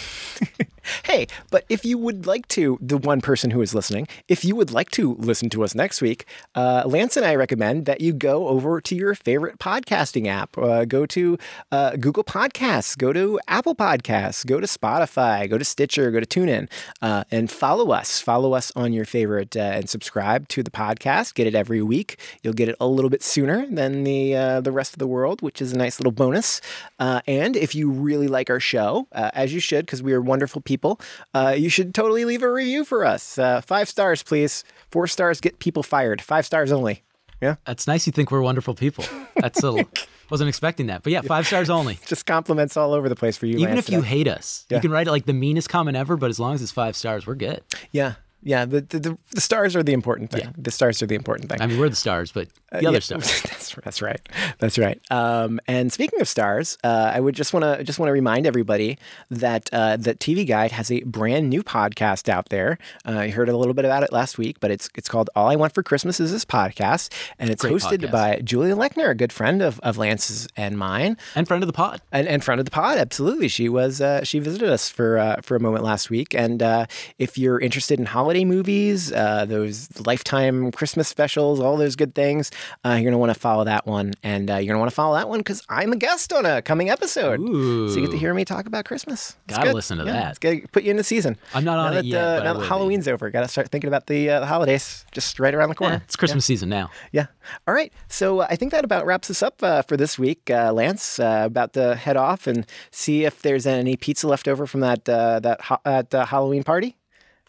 hey, but if you would like to, the one person who is listening, if you would like to listen to us next week, uh, Lance and I recommend that you go over to your favorite podcasting app. Uh, go to uh, Google Podcasts, go to Apple Podcasts, go to Spotify, go to Stitcher, go to TuneIn, uh, and follow us. Follow us on your favorite uh, and subscribe to the podcast. Get it every week. You'll get it a little bit sooner than the uh, the rest of the world, which is a nice little bonus. Uh, and if you really like our show, uh, as you should, because we are wonderful people, uh, you should totally leave a review for us. Uh, five stars, please. Four stars get people fired. Five stars only. Yeah. That's nice. You think we're wonderful people. That's a wasn't expecting that. But yeah, five stars only. Just compliments all over the place for you. Even Lance, if you hate us, Yeah. you can write it like the meanest comment ever. But as long as it's five stars, we're good. Yeah. Yeah. The, the, the, stars are the important thing. Yeah. The stars are the important thing. I mean, we're the stars, but the Uh, other yeah, stars. That's that's right. That's right. Um, and speaking of stars, uh, I would just want to just want to remind everybody that uh, that TV Guide has a brand new podcast out there. Uh, you heard a little bit about it last week, but it's it's called All I Want for Christmas Is This Podcast, and it's Great hosted podcast. by Julia Lechner, a good friend of of Lance's and mine, and friend of the pod, and, and friend of the pod. Absolutely, she was uh, she visited us for uh, for a moment last week. And uh, if you're interested in holiday movies, uh, those lifetime Christmas specials, all those good things, uh, you're gonna want to follow that one, and uh, you're gonna want to follow that one because I'm a guest on a coming episode, so you get to hear me talk about Christmas. It's Gotta good. listen to Yeah, that. It's gonna put you in the season. I'm not now on that, it yet, Uh, now that be. Halloween's over, got to start thinking about the, uh, the holidays just right around the corner. Eh, it's Christmas season now. Yeah. All right. So uh, I think that about wraps us up uh, for this week. Uh, Lance, uh, about to head off and see if there's any pizza left over from that uh, that ho- that uh, Halloween party.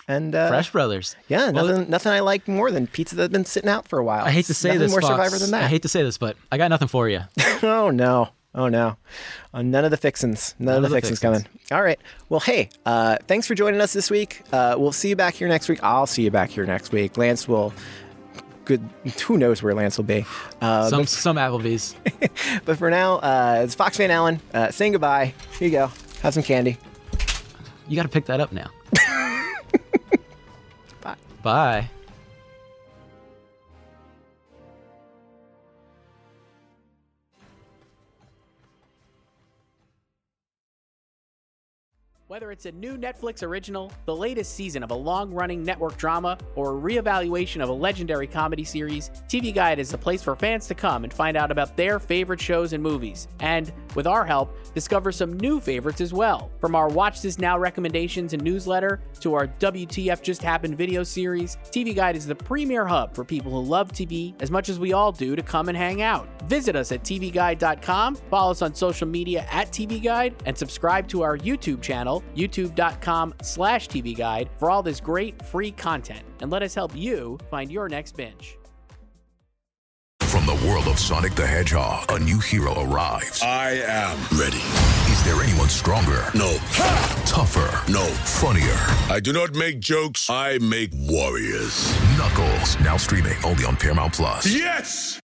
And uh, Fresh Brothers. Yeah, Well, nothing nothing I like more than pizza that's been sitting out for a while. I hate to say nothing this, more Fox. Survivor than that. I hate to say this, but I got nothing for you. oh no. Oh no. Uh, none of the fixins. None, of the, fixins, coming. All right. Well, hey, uh, thanks for joining us this week. Uh, we'll see you back here next week. I'll see you back here next week. Lance will. Good. Who knows where Lance will be? Uh, some but- some Applebee's. But for now, uh, it's Fox Van Allen uh, saying goodbye. Here you go. Have some candy. You got to pick that up now. Bye. Whether it's a new Netflix original, the latest season of a long running network drama, or a reevaluation of a legendary comedy series, TV Guide is the place for fans to come and find out about their favorite shows and movies. And, with our help, discover some new favorites as well. From our Watch This Now recommendations and newsletter to our WTF Just Happened video series, TV Guide is the premier hub for people who love TV as much as we all do to come and hang out. Visit us at tvguide.com, follow us on social media at TV Guide, and subscribe to our YouTube channel, youtube.com slash TV Guide, for all this great free content. And let us help you find your next binge. From the world of Sonic the Hedgehog, a new hero arrives. I am ready. Is there anyone stronger? No. Tougher? No. Funnier? I do not make jokes, I make warriors. Knuckles, now streaming only on Paramount Plus. Yes!